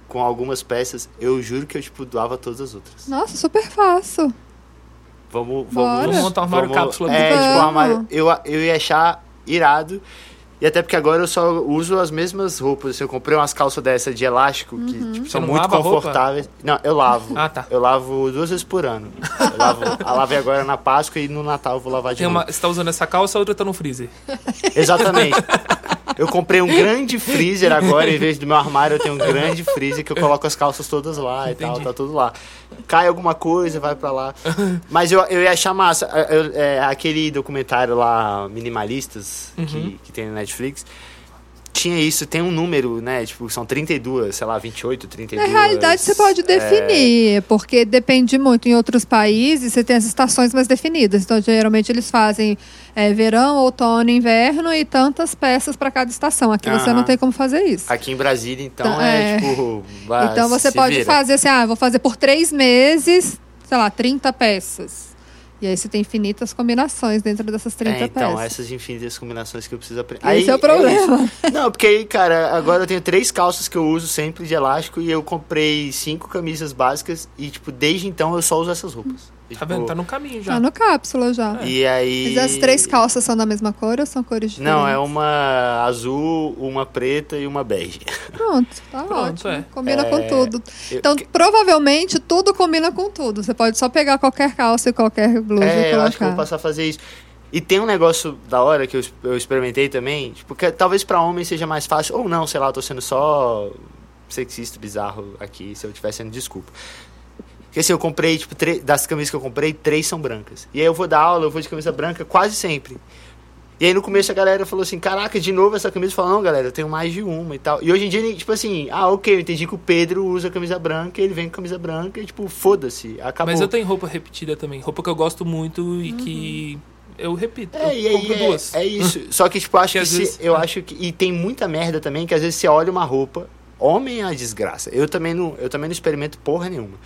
com algumas peças, eu juro que eu, tipo, doava todas as outras. Nossa, super fácil. Vamos, vamos, Vamos montar um armário vamos- cápsula É, tipo, um armário. Eu, eu ia achar irado. E até porque agora eu só uso as mesmas roupas. Assim, eu comprei umas calças dessa de elástico que Uhum. tipo, Você são muito confortáveis. Não, eu lavo. Ah, tá. Eu lavo duas vezes por ano. Eu lavo, a lavei agora na Páscoa e no Natal eu vou lavar de Tem novo. uma, você tá usando essa calça, a outra tá no freezer. Exatamente. Eu comprei um grande freezer agora, em vez do meu armário, eu tenho um grande freezer que eu coloco as calças todas lá e tal, Entendi. tá tudo lá. Cai alguma coisa, vai pra lá. Mas eu, eu ia achar massa. eu- é, aquele documentário lá, Minimalistas, Uhum. que, que tem na Netflix. Tinha isso, tem um número, né? Tipo, são 32, sei lá, 28, 32. Na realidade, você pode é, definir, porque depende muito. Em outros países, você tem as estações mais definidas. Então, geralmente, eles fazem é, verão, outono, inverno e tantas peças para cada estação. Aqui você não tem como fazer isso. Aqui em Brasília, então, Então, é, é. tipo. Então, você pode vira. fazer assim, ah, vou fazer por três meses, sei lá, 30 peças. E aí você tem infinitas combinações dentro dessas 30 É, então, peças. essas infinitas combinações que eu preciso aprender. Esse é o problema. isso. Não, porque aí, cara, agora eu tenho três calças que eu uso sempre de elástico e eu comprei cinco camisas básicas e, tipo, desde então eu só uso essas roupas. E, Tá tipo, vendo? Tá no caminho já. Tá no cápsula já. E aí... Mas as três calças são da mesma cor ou são cores diferentes? Não, é uma azul, uma preta e uma bege. Pronto, tá Pronto, ótimo. é. Combina É, com tudo. eu- Então, provavelmente, tudo combina com tudo. Você pode só pegar qualquer calça e qualquer blusa e É, eu acho que eu vou colocar. passar a fazer isso. E tem um negócio da hora que eu, eu experimentei também, tipo, que talvez pra homem seja mais fácil, ou não, sei lá, eu tô sendo só sexista, bizarro aqui, se eu estiver sendo desculpa. Porque assim, eu comprei, tipo, das camisas que eu comprei, três são brancas. E aí eu vou dar aula, eu vou de camisa branca quase sempre. E aí no começo a galera falou assim, caraca, de novo essa camisa? Eu falei, não, galera, eu tenho mais de uma e tal. E hoje em dia, tipo assim, ah, ok, eu entendi que o Pedro usa camisa branca, ele vem com camisa branca e tipo, foda-se, acabou. Mas eu tenho roupa repetida também. Roupa que eu gosto muito e que eu repito. É, eu e aí compro é, duas. é isso. Só que, tipo, acho Que que, se, vezes- eu é. acho que. E tem muita merda também, que às vezes você olha uma roupa, homem é uma desgraça. Eu também não, eu também não experimento porra nenhuma.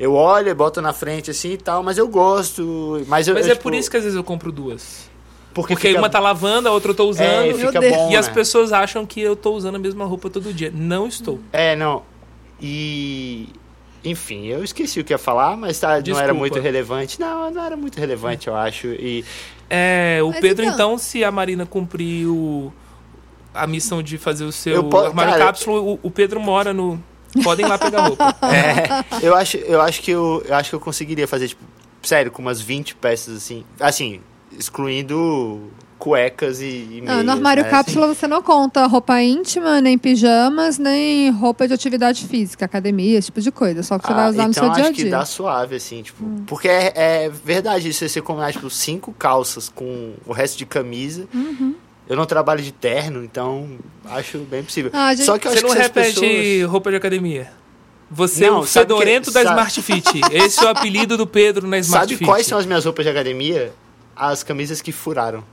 Eu olho, boto na frente assim e tal, mas eu gosto. Mas, eu, Mas eu, é tipo, por isso que às vezes eu compro duas. Porque, Porque fica, uma tá lavando, a outra eu tô usando. É, fica bom. E as né? pessoas acham que eu tô usando a mesma roupa todo dia. Não estou. É, não. E. Enfim, eu esqueci o que ia falar, mas tá, não era muito relevante. Não, não era muito relevante, eu acho. E. É, o Mas Pedro, então- então... se a Marina cumprir o- a missão de fazer o seu Eu po- armário cara- cápsula, o, o Pedro mora no. Podem ir lá pegar roupa. É, eu acho, eu acho que eu, eu acho que eu conseguiria fazer, tipo, sério, com umas 20 peças assim. Assim, excluindo cuecas e, e Ah, meias, no armário né, cápsula você não conta roupa íntima, nem pijamas, nem roupa de atividade física, academia, esse tipo de coisa. Só que você Ah, vai usar no então seu dia a acho que dia. dá suave, assim, tipo. Porque é, é verdade isso, você combinar, tipo, cinco calças com o resto de camisa. Uhum. Eu não trabalho de terno, então acho bem possível. Ah, gente- Só que eu Você acho não que repete pessoas... roupa de academia. Você é Não, o sabe que- fedorento da sabe- Smart Fit. Esse é o apelido do Pedro na Smart Sabe Fit. quais são as minhas roupas de academia? As camisas que furaram.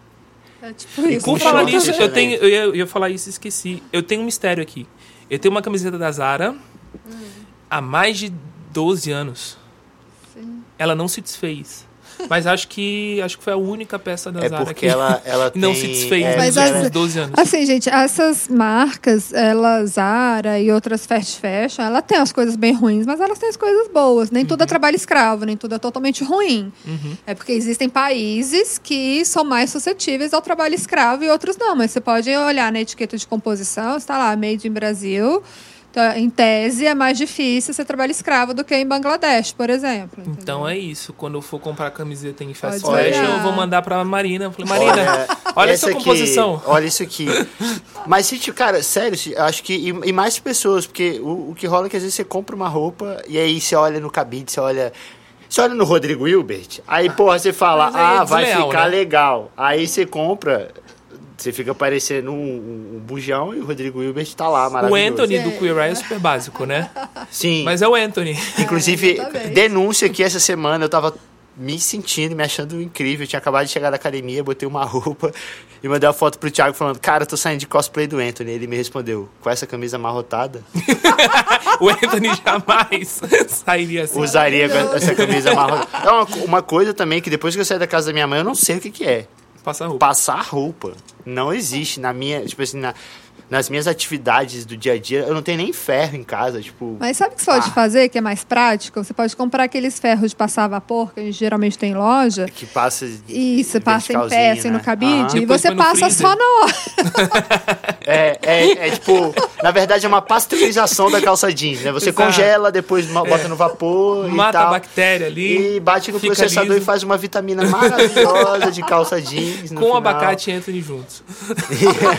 É tipo E isso. Por falar nisso, eu, tenho, eu, ia, eu ia falar isso e esqueci. Eu tenho um mistério aqui. Eu tenho uma camiseta da Zara há mais de 12 anos. Sim. Ela não se desfez. Mas acho que acho que foi a única peça da É Zara porque que ela, ela não tem, se desfez é, nos Mas últimos as- 12 anos. Assim, gente, essas marcas, ela, Zara e outras fast fashion, ela tem as coisas bem ruins, mas elas têm as coisas boas. Nem tudo é trabalho escravo, nem tudo é totalmente ruim. Uhum. É porque existem países que são mais suscetíveis ao trabalho escravo e outros não. Mas você pode olhar na etiqueta de composição, está lá, made in Brasil. Então, em tese, é mais difícil ser trabalho escravo do que em Bangladesh, por exemplo. entendeu? Então é isso. Quando eu for comprar camiseta em fast Pode fashion, eu vou mandar pra Marina. Eu falei, Marina, olha, essa essa aqui, composição. Olha isso aqui. Mas, se, tipo, cara, sério, acho que. E, e mais pessoas, porque o, o que rola é que às vezes você compra uma roupa e aí você olha no cabide, você olha. Você olha no Rodrigo Hilbert, aí, porra, você fala, é ah, vai ficar né? legal. Aí você compra, você fica parecendo um, um bujão e o Rodrigo Hilbert tá lá, O maravilhoso. Anthony do É. Queer Eye é super básico, né? Sim. Mas é o Anthony. Inclusive, exatamente. denúncia que essa semana eu tava me sentindo, me achando incrível. Eu tinha acabado de chegar da academia, botei uma roupa e mandei uma foto pro Thiago falando: Cara, eu tô saindo de cosplay do Anthony. Ele me respondeu: Com essa camisa amarrotada? o Anthony jamais sairia assim. Usaria essa camisa amarrotada. É uma, uma coisa também que depois que eu saí da casa da minha mãe, eu não sei o que, que é. Passar roupa. Passar roupa. Não existe na minha. Tipo assim, na nas minhas atividades do dia a dia, eu não tenho nem ferro em casa, tipo... Mas sabe o que você ah. pode fazer, que é mais prático? Você pode comprar aqueles ferros de passar vapor, que a gente geralmente tem em loja. Que passa... Isso, passa em pé, assim, né? no cabide, ah. e você passa só na hora. é, é, é, tipo... Na verdade, é uma pasteurização da calça jeans, né? Você Exato. congela, depois bota é. no vapor Mata e tal, a bactéria ali. E bate no processador liso. e faz uma vitamina maravilhosa de calça jeans Com o abacate entra juntos.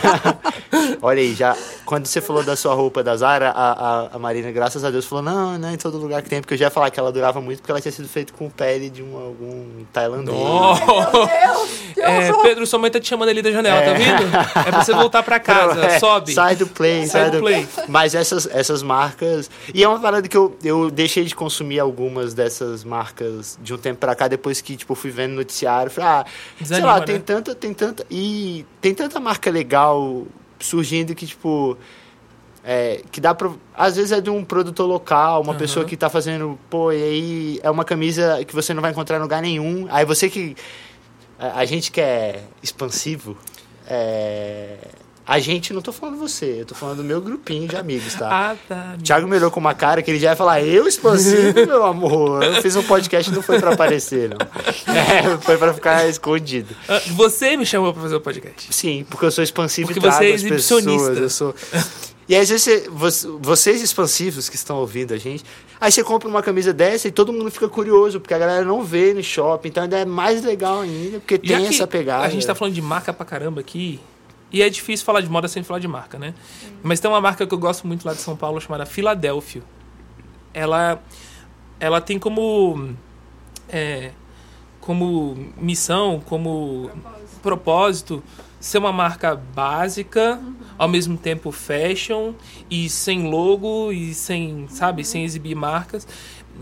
Olha já. Quando você falou da sua roupa da Zara, a, a, a, Marina, graças a Deus, falou: não, não é em todo lugar que tem, porque eu já ia falar que ela durava muito porque ela tinha sido feita com pele de um, algum tailandês. Oh. Meu Deus! É, Pedro, sua mãe tá te chamando ali da janela, tá é. tá vendo? É pra você voltar pra casa, é, sobe. Sai do play, sai, sai do, do play. Mas essas, essas marcas. E é uma parada que eu, eu deixei de consumir algumas dessas marcas de um tempo pra cá, depois que, tipo, fui vendo noticiário. Falei, ah, Desanima, sei lá, né? tem tanta, tem tanta. E tem tanta marca legal surgindo que, tipo. É, que dá pra. Às vezes é de um produtor local, uma uhum. pessoa que tá fazendo. Pô, e aí é uma camisa que você não vai encontrar em lugar nenhum. Aí você que. A, a gente que é expansivo. É, a gente, não tô falando você, eu tô falando do meu grupinho de amigos, tá? ah, tá. Thiago me olhou com uma cara que ele já ia falar, eu expansivo, meu amor. Eu fiz um podcast e não foi pra aparecer, não. É, foi pra ficar escondido. Ah, você me chamou pra fazer o podcast? Sim, porque eu sou expansivo porque e trago você é exibicionista. Pessoas, eu sou... E às vezes você, vocês expansivos que estão ouvindo a gente, aí você compra uma camisa dessa e todo mundo fica curioso, porque a galera não vê no shopping, então ainda é mais legal ainda, porque Já tem essa pegada. A gente tá falando de marca pra caramba aqui, e é difícil falar de moda sem falar de marca, né? Mas tem uma marca que eu gosto muito lá de São Paulo chamada Filadélfia. Ela, ela tem como, é, como missão, como propósito. propósito ser uma marca básica, uhum. ao mesmo tempo fashion e sem logo e sem, sabe, sem exibir marcas.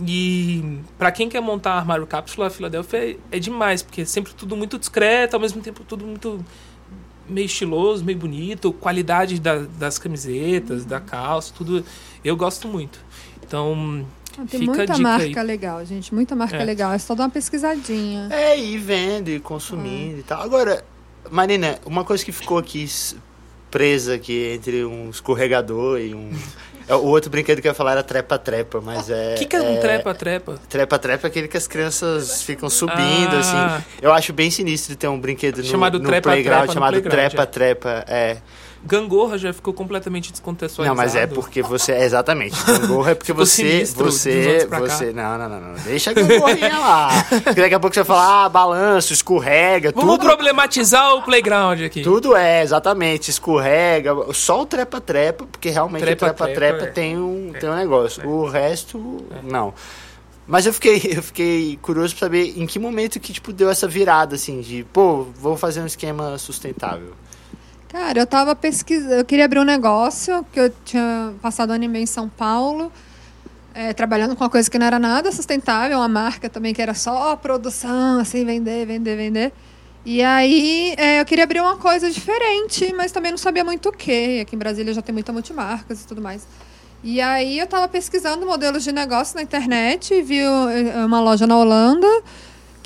E para quem quer montar armário cápsula, a Filadélfia é, é demais, porque é sempre tudo muito discreto, ao mesmo tempo tudo muito meio estiloso, meio bonito, qualidade da, das camisetas, da calça, tudo. Eu gosto muito. Então, ah, tem Fica muita marca aí. legal, gente. Muita marca é. legal. É só dar uma pesquisadinha. É, e vende, e consumindo é. e tal. Agora, Marina, uma coisa que ficou aqui presa aqui entre um escorregador e um. É, o outro brinquedo que eu ia falar era trepa-trepa, mas é. O que, que é, um trepa-trepa? Trepa-trepa é aquele que as crianças ficam subindo, ah. assim. Eu acho bem sinistro ter um brinquedo no, chamado no trepa, playground trepa, chamado trepa-trepa. É. Gangorra já ficou completamente descontextualizado. Não, mas é porque você. É exatamente. Gangorra é porque você. Você. Você. Não, não, não, não. Deixa a gangorrinha lá. Porque daqui a pouco você vai falar, ah, balanço, escorrega. Vamos tudo, problematizar o playground aqui. Tudo é, exatamente. Escorrega. Só o trepa-trepa, porque realmente trepa, o trepa-trepa é. tem, um, é. tem um negócio. É. O resto, não. Mas eu fiquei, eu fiquei curioso pra saber em que momento que, tipo, deu essa virada, assim, de, pô, vou fazer um esquema sustentável. Cara, eu tava pesquisando, eu queria abrir um negócio, que eu tinha passado um ano e meio em São Paulo, é, trabalhando com uma coisa que não era nada sustentável, uma marca também que era só produção, assim, vender, vender, vender. E aí é, eu queria abrir uma coisa diferente, mas também não sabia muito o que. Aqui em Brasília já tem muita multimarcas e tudo mais. E aí eu estava pesquisando modelos de negócio na internet, vi é, uma loja na Holanda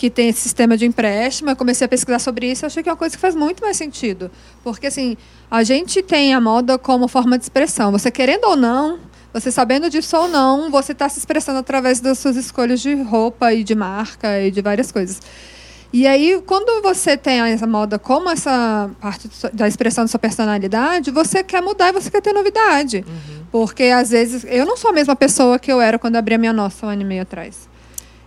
que tem esse sistema de empréstimo. Eu comecei a pesquisar sobre isso e achei que é uma coisa que faz muito mais sentido. Porque, assim, a gente tem a moda como forma de expressão. Você querendo ou não, você sabendo disso ou não, você está se expressando através das suas escolhas de roupa e de marca e de várias coisas. E aí, quando você tem essa moda como essa parte da expressão da sua personalidade, você quer mudar e você quer ter novidade. Uhum. Porque, às vezes, eu não sou a mesma pessoa que eu era quando abri a minha nossa um ano e meio atrás.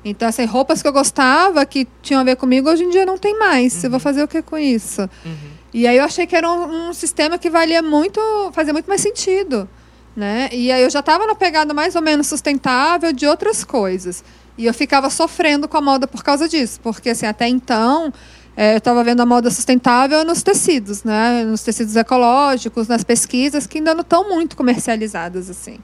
Então, assim, roupas que eu gostava, que tinham a ver comigo, hoje em dia não tem mais. Uhum. Eu vou fazer o que com isso? Uhum. E aí eu achei que era um, um, sistema que valia muito, fazia muito mais sentido. Né? E aí eu já estava na pegada mais ou menos sustentável de outras coisas. E eu ficava sofrendo com a moda por causa disso. Porque, assim, até então, é, eu estava vendo a moda sustentável nos tecidos, né? Nos tecidos ecológicos, nas pesquisas, que ainda não estão muito comercializadas, assim.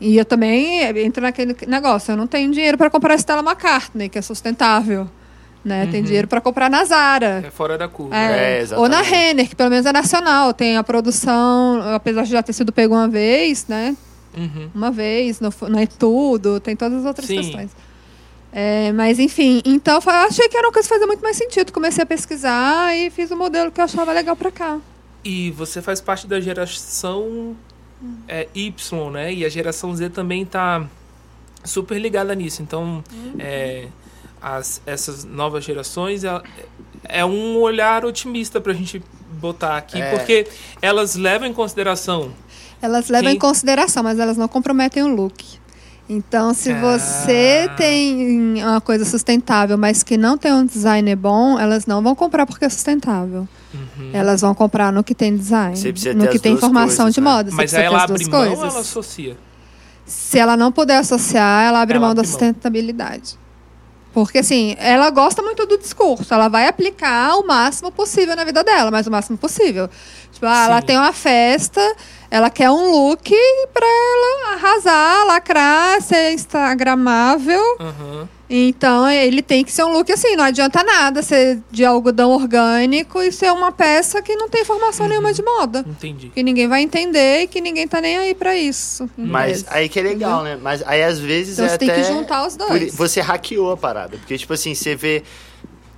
E eu também entro naquele negócio, eu não tenho dinheiro para comprar Stella McCartney, que é sustentável. Né? Tem dinheiro para comprar na Zara. É fora da curva. É, É, ou na. Renner, que pelo menos é nacional. Tem a produção, apesar de já ter sido pego uma vez, né? Uhum. Uma vez, não, não é tudo, tem todas as outras Sim. questões. É, mas enfim, então eu achei que era uma coisa que fazia muito mais sentido. Comecei a pesquisar e fiz o modelo que eu achava legal para cá. E você faz parte da geração é, Y, né? E a geração Z também tá super ligada nisso. Então, é, as, essas novas gerações é, é um olhar otimista pra gente botar aqui, É. porque elas levam em consideração. Elas levam Sim. em consideração, mas elas não comprometem o look. Então, se Ah. você tem uma coisa sustentável, mas que não tem um designer bom, elas não vão comprar porque é sustentável. Uhum. Elas vão comprar no que tem design, no que tem duas informação coisas, de né? moda. Você Mas aí ela abre mão ou coisas. ela associa? Se ela não puder associar, ela abre Ela mão da abre mão. sustentabilidade. Porque, assim, ela gosta muito do discurso. Ela vai aplicar o máximo possível na vida dela, mas o máximo possível. Tipo, ah, ela tem uma festa, ela quer um look pra ela arrasar, lacrar, ser instagramável. Aham. Então, ele tem que ser um look assim. Não adianta nada ser de algodão orgânico e ser uma peça que não tem informação Uhum. nenhuma de moda. Entendi. Que ninguém vai entender e que ninguém tá nem aí pra isso. Mas aí que é legal, né? Mas aí às vezes Então é você tem até que juntar os dois. Você hackeou a parada. Porque, tipo assim, você vê.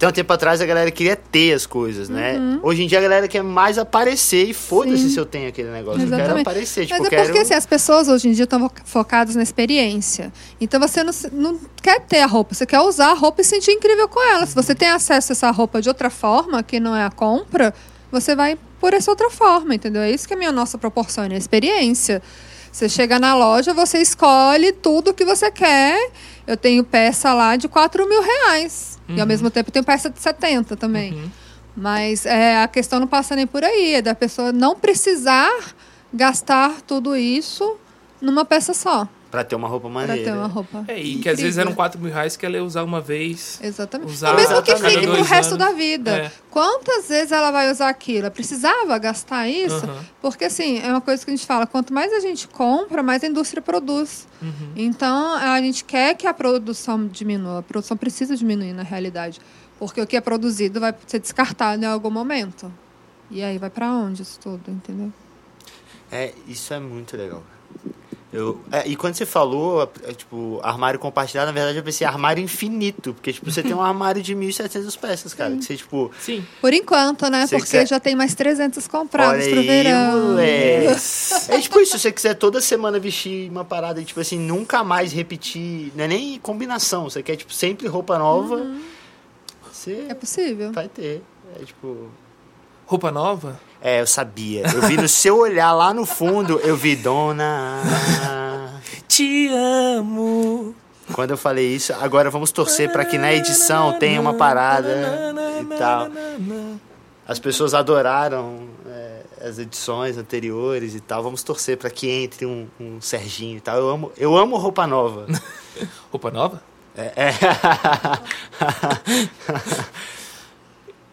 Tem um tempo atrás a galera queria ter as coisas, né? Hoje em dia a galera quer mais aparecer e foda-se Uhum. Se eu tenho aquele negócio. Eu quero Exatamente. aparecer. Tipo, Mas é quero... porque assim, as pessoas hoje em dia estão focadas na experiência. Então você não, não quer ter a roupa, você quer usar a roupa e sentir incrível com ela. Se você tem acesso a essa roupa de outra forma, que não é a compra, você vai por essa outra forma, entendeu? É isso que a minha nossa proporciona, a experiência. Você chega na loja, você escolhe tudo que você quer. Eu tenho peça lá de 4 mil reais. E ao mesmo tempo eu tenho peça de 70 também. Uhum. Mas é, a questão não passa nem por aí, é da pessoa não precisar gastar tudo isso numa peça só. Pra ter uma roupa Pra maneira. ter uma roupa. É, e que às vezes incrível. eram 4 mil reais que ela ia usar uma vez. Exatamente. usar Ou mesmo que Exatamente. fique pro resto anos. da vida. É. Quantas vezes ela vai usar aquilo? Ela precisava gastar isso? Porque, assim, é uma coisa que a gente fala: quanto mais a gente compra, mais a indústria produz. Uhum. Então, a gente quer que a produção diminua. A produção precisa diminuir, na realidade. Porque o que é produzido vai ser descartado em algum momento. E aí vai pra onde isso tudo, entendeu? É, isso é muito legal. Eu, é, e quando você falou, é, tipo, armário compartilhado, na verdade eu pensei armário infinito. Porque, tipo, você tem um armário de 1.700 peças, cara. Que você, tipo, Sim. Por enquanto, né? Porque quiser- já tem mais 300 comprados olha pro aí, verão. moleque. É tipo isso, se você quiser toda semana vestir uma parada e, tipo assim, nunca mais repetir. Não é nem combinação, você quer, tipo, sempre roupa nova. Você É possível. vai ter. É tipo. Roupa nova? É, eu sabia. Eu vi no seu olhar lá no fundo, eu vi Dona. Te amo. Quando eu falei isso, agora vamos torcer pra que na edição tenha uma parada e tal. As pessoas adoraram é, as edições anteriores e tal. Vamos torcer pra que entre um, um Serginho e tal. Eu amo, eu amo roupa nova. Roupa nova? É, é.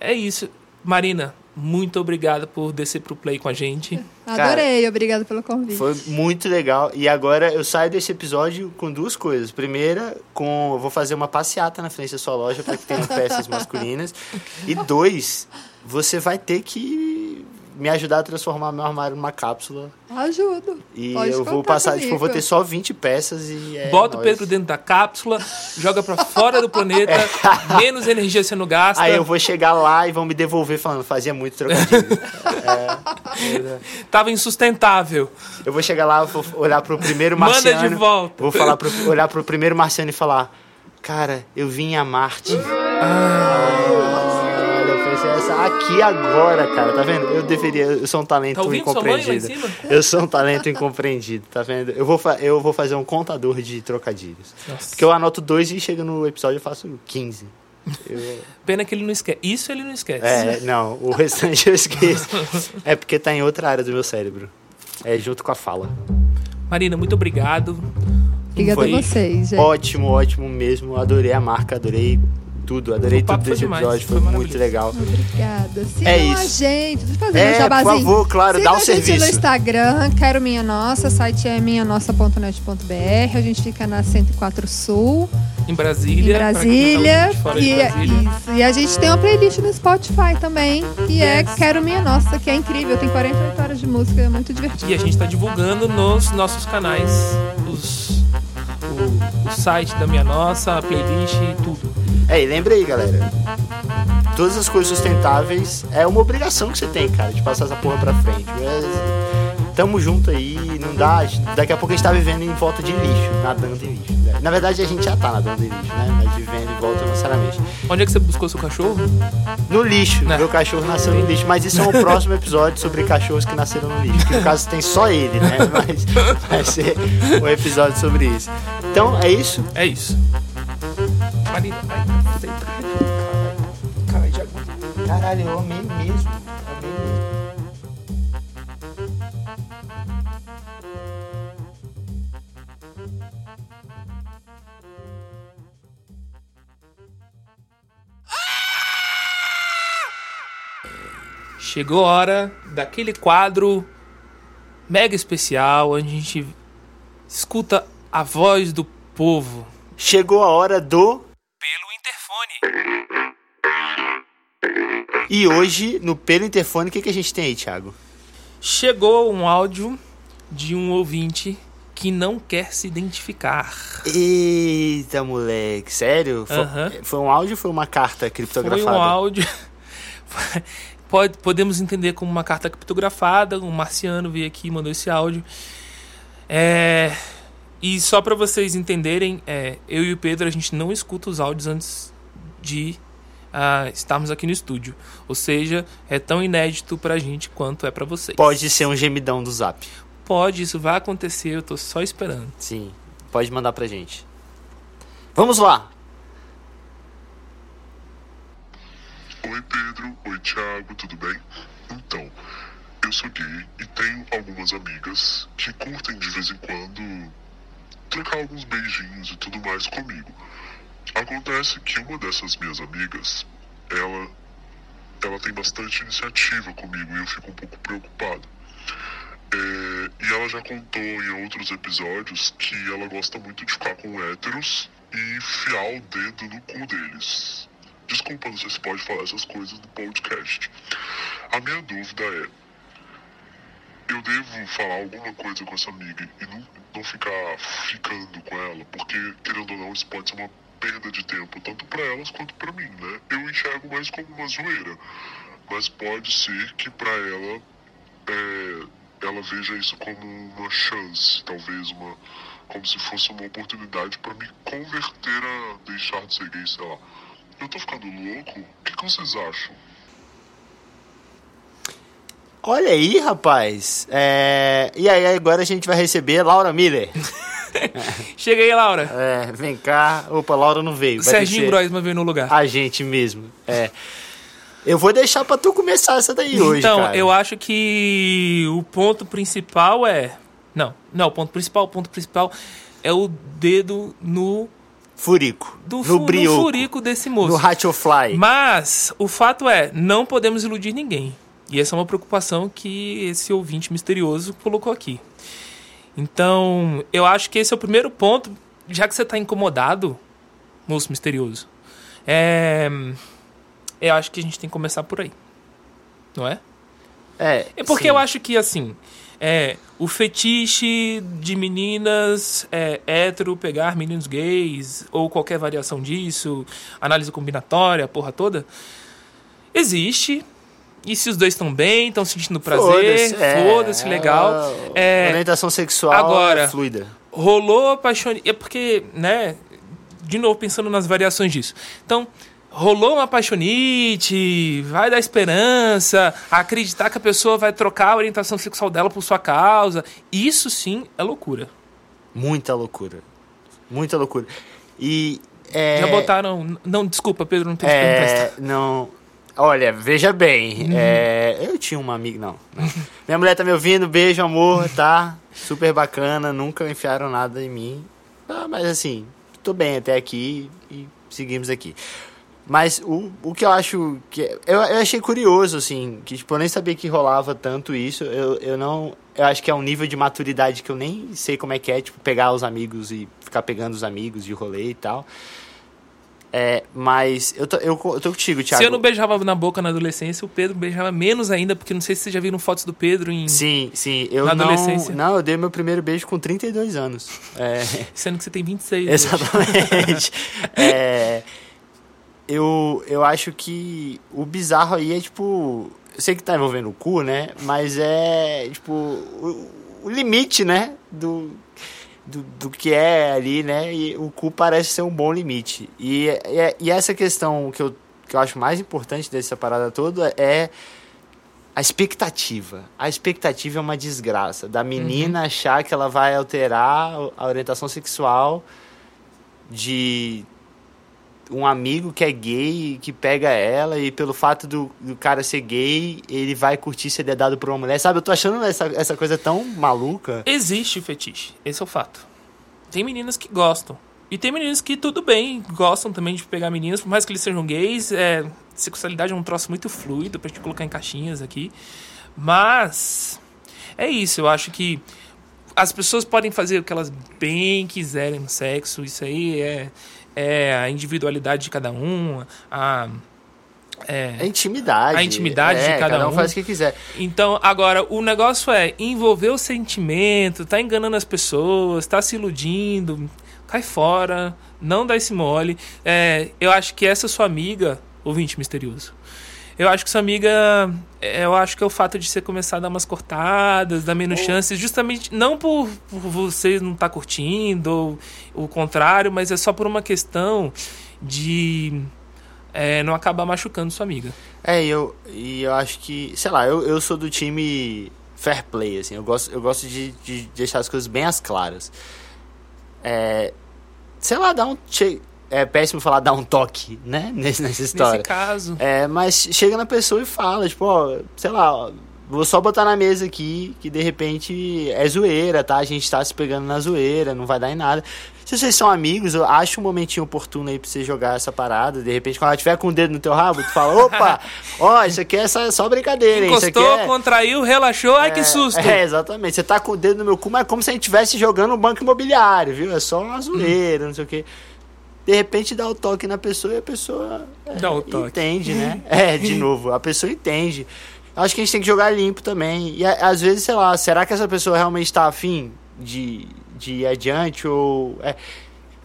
É isso. Marina, muito obrigado por descer pro play com a gente. Adorei, obrigada pelo convite. Foi muito legal. E agora eu saio desse episódio com duas coisas. Primeira, com eu vou fazer uma passeata na frente da sua loja para que tenha peças masculinas. E dois, você vai ter que me ajudar a transformar meu armário numa cápsula. Ajudo. E Pode eu vou passar, comigo. tipo, eu vou ter só 20 peças e é Bota o nóis. Pedro dentro da cápsula, joga pra fora do planeta, menos energia sendo gasta. Aí eu vou chegar lá e vão me devolver falando, fazia muito trocadilho. é, Tava insustentável. eu vou chegar lá, vou olhar pro primeiro Manda marciano. de volta. Vou falar pro, olhar pro primeiro marciano e falar: Cara, eu vim a Marte. Essa aqui agora, cara, tá vendo? Eu deveria, eu sou um talento Tá ouvindo sua mãe lá em incompreendido. cima? Eu sou um talento incompreendido, tá vendo? Eu vou, eu vou fazer um contador de trocadilhos. Nossa. Porque eu anoto dois e chega no episódio eu faço 15. Eu- Pena que ele não esquece. Isso ele não esquece. é, não, o restante eu esqueço. É porque tá em outra área do meu cérebro. É junto com a fala. Marina, muito obrigado. Obrigada a vocês, gente. Ótimo, ótimo mesmo. Adorei a marca, adorei tudo. Adorei tudo foi desse demais, episódio, foi, foi muito legal. Obrigada. Sigam É a isso. gente. Deixa eu fazer É, meu jabazinho. por favor, claro, Sigam dá o a gente serviço. no Instagram, quero minha nossa, site é minhanossa.net.br. A gente fica na 104 Sul, Em em Brasília. quem tá Brasília. de E, Brasília. isso. e a gente tem uma playlist no Spotify também, que é Quero Minha Nossa, que é incrível. Tem 48 horas de música, é muito divertido. E a gente está divulgando nos nossos canais os, o, o site da Minha Nossa, a playlist e tudo. É, e lembra aí, galera. Todas as coisas sustentáveis é uma obrigação que você tem, cara, de passar essa porra pra frente. É, Tamo junto aí, não dá. Daqui a pouco a gente tá vivendo em volta de lixo, nadando em lixo. né? Na verdade a gente já tá nadando em lixo, né? Mas vivendo em volta não necessariamente. Onde é que você buscou seu cachorro? No lixo, Né? meu cachorro nasceu no lixo. Mas isso é um próximo episódio sobre cachorros que nasceram no lixo. Que no caso tem só ele, né? Mas vai ser um episódio sobre isso. Então é isso. É isso. Marina, vai, deita. Caralho, já Caralho, eu amei mesmo. Amei mesmo. Chegou a hora daquele quadro mega especial onde a gente escuta a voz do povo Chegou a hora do. E hoje, no Pelo Interfone, o que, que a gente tem aí, Thiago? Chegou um áudio de um ouvinte que não quer se identificar. Eita, moleque, sério? Foi, foi um áudio ou foi uma carta Foi criptografada? um áudio. Pode, podemos entender como uma carta criptografada. Um marciano veio aqui e mandou esse áudio. É, e só para vocês entenderem, é, eu e o Pedro a gente não escuta os áudios antes de ah, estarmos aqui no estúdio. Ou seja, é tão inédito pra gente quanto é pra vocês. Pode ser um gemidão do zap. Pode, isso vai acontecer, eu tô só esperando. Sim, pode mandar pra gente. Vamos lá! Oi Pedro, oi Thiago, tudo bem? Então, eu sou gay e tenho algumas amigas que curtem de vez em quando trocar alguns beijinhos e tudo mais comigo. Acontece que uma dessas minhas amigas, ela, ela tem bastante iniciativa comigo e eu fico um pouco preocupado. É, e ela já contou em outros episódios que ela gosta muito de ficar com héteros e enfiar o dedo no cu deles. Desculpa, não sei se pode falar essas coisas no podcast. A minha dúvida é: eu devo falar alguma coisa com essa amiga e não, não ficar ficando com ela? Porque, querendo ou não, isso pode ser uma perda de tempo, tanto pra elas quanto pra mim, né? Eu enxergo mais como uma zoeira, mas pode ser que pra ela é, ela veja isso como uma chance, talvez uma como se fosse uma oportunidade pra me converter a deixar de ser gay, sei lá. Eu tô ficando louco? O que, que vocês acham? Olha aí, rapaz. É, E aí, agora a gente vai receber Laura Miller. Chega aí, Laura. É, vem cá. Opa, Laura não veio. Vai Serginho ser Groisman veio no lugar. A gente mesmo. É. Eu vou deixar pra tu começar essa daí hoje, então, eu acho que o ponto principal é. Não, não, o ponto principal, o ponto principal é o dedo no, Furico. do no fu- brioco. no furico desse moço. No Ratchofly. Mas o fato é, não podemos iludir ninguém. E essa é uma preocupação que esse ouvinte misterioso colocou aqui. Então, eu acho que esse é o primeiro ponto, já que você está incomodado, moço misterioso. É, eu acho que a gente tem que começar por aí. Não é? É, É porque sim. eu acho que, assim, é, o fetiche de meninas é, hétero pegar meninos gays, ou qualquer variação disso, análise combinatória, a porra toda, existe. E se os dois estão bem, estão sentindo prazer, Foda-se, é, foda-se, legal. é, É, orientação sexual agora- é fluida. rolou paixão. É porque, né? De novo, pensando nas variações disso. Então, rolou uma paixonite, vai dar esperança, acreditar que a pessoa vai trocar a orientação sexual dela por sua causa. Isso sim é loucura. Muita loucura. Muita loucura. E. É, Já botaram. Não, desculpa, Pedro, não tem É, não. Olha, veja bem. Uhum. é, eu tinha uma amiga. Não, não. Minha mulher tá me ouvindo. Beijo, amor, tá? Super bacana. Nunca enfiaram nada em mim. Ah, mas assim, tô bem até aqui e seguimos aqui. Mas o, o que eu acho que. Eu, eu achei curioso, assim, que tipo, eu nem sabia que rolava tanto isso. Eu, eu não. Eu acho que é um nível de maturidade que eu nem sei como é que é, tipo, pegar os amigos e ficar pegando os amigos de rolê e tal. É, mas eu tô, eu, eu tô contigo, Thiago. Se eu não beijava na boca na adolescência, o Pedro beijava menos ainda, porque não sei se vocês já viram fotos do Pedro em. Sim, sim. Eu Na não, adolescência. não, eu dei meu primeiro beijo com 32 anos. É, Sendo que você tem 26. hoje. exatamente. É, eu, eu acho que o bizarro aí é, tipo... Eu sei que tá envolvendo o cu, né? Mas é, tipo, o, o limite, né? Do, do, do que é ali, né? E o cu parece ser um bom limite. E, e, e essa questão que eu, que eu acho mais importante dessa parada toda é a expectativa. A expectativa é uma desgraça. Da menina achar que ela vai alterar a orientação sexual de um amigo que é gay que pega ela e pelo fato do, do cara ser gay, ele vai curtir ser dedado por uma mulher. Sabe, eu tô achando essa, essa coisa tão maluca. Existe o fetiche, esse é o fato. Tem meninas que gostam. E tem meninos que tudo bem, gostam também de pegar meninas, por mais que eles sejam gays, é, sexualidade é um troço muito fluido pra gente colocar em caixinhas aqui. Mas é isso, eu acho que as pessoas podem fazer o que elas bem quiserem no sexo, isso aí é, é a individualidade de cada um, a, é, É intimidade. A intimidade de É, cada um um. faz o que quiser. Então, agora, o negócio é envolver o sentimento, tá enganando as pessoas, tá se iludindo, cai fora, não dá esse mole. É, eu acho que essa sua amiga, ouvinte misterioso, eu acho que sua amiga, é, eu acho que é o fato de você começar a dar umas cortadas, dar menos chances, justamente não por, por você não estar curtindo, ou o contrário, mas é só por uma questão de é, não acabar machucando sua amiga. É, e eu, e eu acho que, sei lá, eu, eu sou do time fair play, assim, eu gosto, eu gosto de, de deixar as coisas bem as claras. É, sei lá, dar um. che- É péssimo falar dar um toque, né? Nesse, nessa história. Nesse caso. É, mas chega na pessoa e fala, tipo, ó, sei lá, ó, vou só botar na mesa aqui que de repente é zoeira, tá? A gente tá se pegando na zoeira, não vai dar em nada. Se vocês são amigos, eu acho um momentinho oportuno aí pra você jogar essa parada. De repente, quando ela tiver com o dedo no teu rabo, tu fala, opa, ó, isso aqui é só, só brincadeira, hein? Encostou, é... contraiu, relaxou, ai que É, susto. É, exatamente. Você tá com o dedo no meu cu, mas é como se a gente estivesse jogando um banco imobiliário, viu? É só uma zoeira, não sei o quê. De repente dá o toque na pessoa e a pessoa é, entende, né? É, de novo, a pessoa entende. Acho que a gente tem que jogar limpo também. E às vezes, sei lá, será que essa pessoa realmente está afim de, de ir adiante? Ou. É.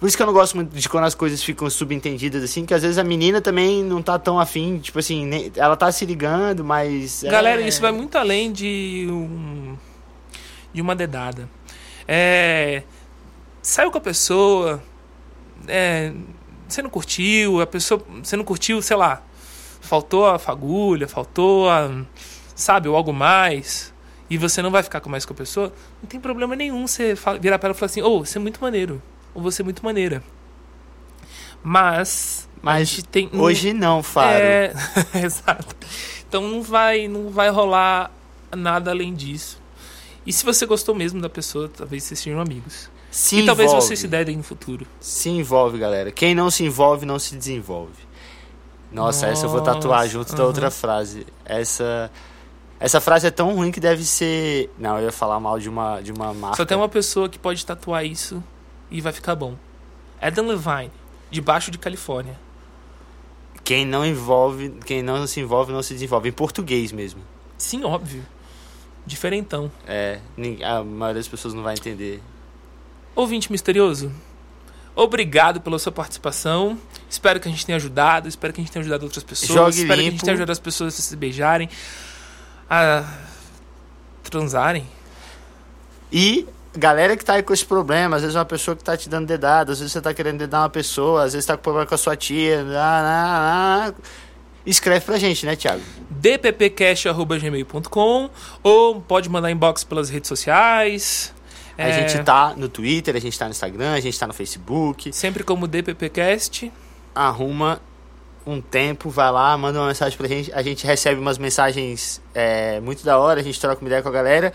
Por isso que eu não gosto muito de quando as coisas ficam subentendidas assim, que às vezes a menina também não tá tão afim, tipo assim, nem- ela tá se ligando, mas. Galera, é- isso vai muito além de um, de uma dedada. É, saiu com a pessoa, é, você não curtiu, a pessoa, você não curtiu, sei lá, faltou a fagulha, faltou a, sabe, ou algo mais, e você não vai ficar com mais com a pessoa, não tem problema nenhum você virar pra ela e falar assim, ô, você é muito maneiro, ou você é muito maneira. Mas, Mas tem, Hoje não, Faro. é, exato. Então não vai, não vai rolar nada além disso. E se você gostou mesmo da pessoa, talvez vocês sejam amigos. Se e talvez envolve. vocês se derem no futuro. Se envolve, galera. Quem não se envolve, não se desenvolve. Nossa, essa eu vou tatuar Nossa, junto da aham. outra frase. Essa essa frase é tão ruim que deve ser. Não, eu ia falar mal de uma, de uma marca. Só tem uma pessoa que pode tatuar isso e vai ficar bom. Adam Levine, debaixo de Califórnia. Quem não envolve, quem não se envolve, não se desenvolve. Em português mesmo. Sim, óbvio. Diferentão. É, a maioria das pessoas não vai entender. Ouvinte misterioso, obrigado pela sua participação. Espero que a gente tenha ajudado. Espero que a gente tenha ajudado outras pessoas. Jogue espero que a gente limpo. tenha ajudado as pessoas a se beijarem, a transarem. E galera que tá aí com esse problema, às vezes uma pessoa que tá te dando dedada, às vezes você tá querendo dedar uma pessoa, às vezes tá com problema com a sua tia. ah, ah, ah. Escreve pra gente, né, Thiago? dppcast.gmail.com ou pode mandar inbox pelas redes sociais. A É, gente tá no Twitter, a gente tá no Instagram, a gente tá no Facebook. Sempre como dppcast. Arruma um tempo, vai lá, manda uma mensagem pra gente. A gente recebe umas mensagens é, muito da hora, a gente troca uma ideia com a galera.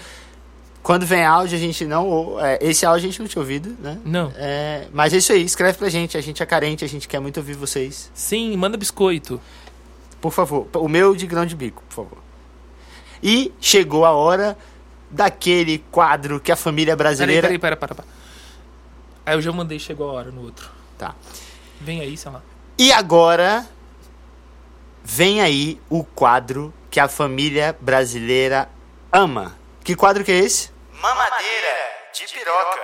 Quando vem áudio, a gente não. é, esse áudio a gente não tinha ouvido, né? Não. É, mas é isso aí, escreve pra gente. A gente é carente, a gente quer muito ouvir vocês. Sim, manda biscoito. Por favor. O meu de grão de bico, por favor. E chegou a hora daquele quadro que a família Peraí, brasileira. peraí, peraí, pera, pera. Aí eu já mandei, chegou a hora no outro. Tá. Vem aí, sei lá. E agora vem aí o quadro que a família brasileira ama. Que quadro que é esse? Mamadeira de piroca.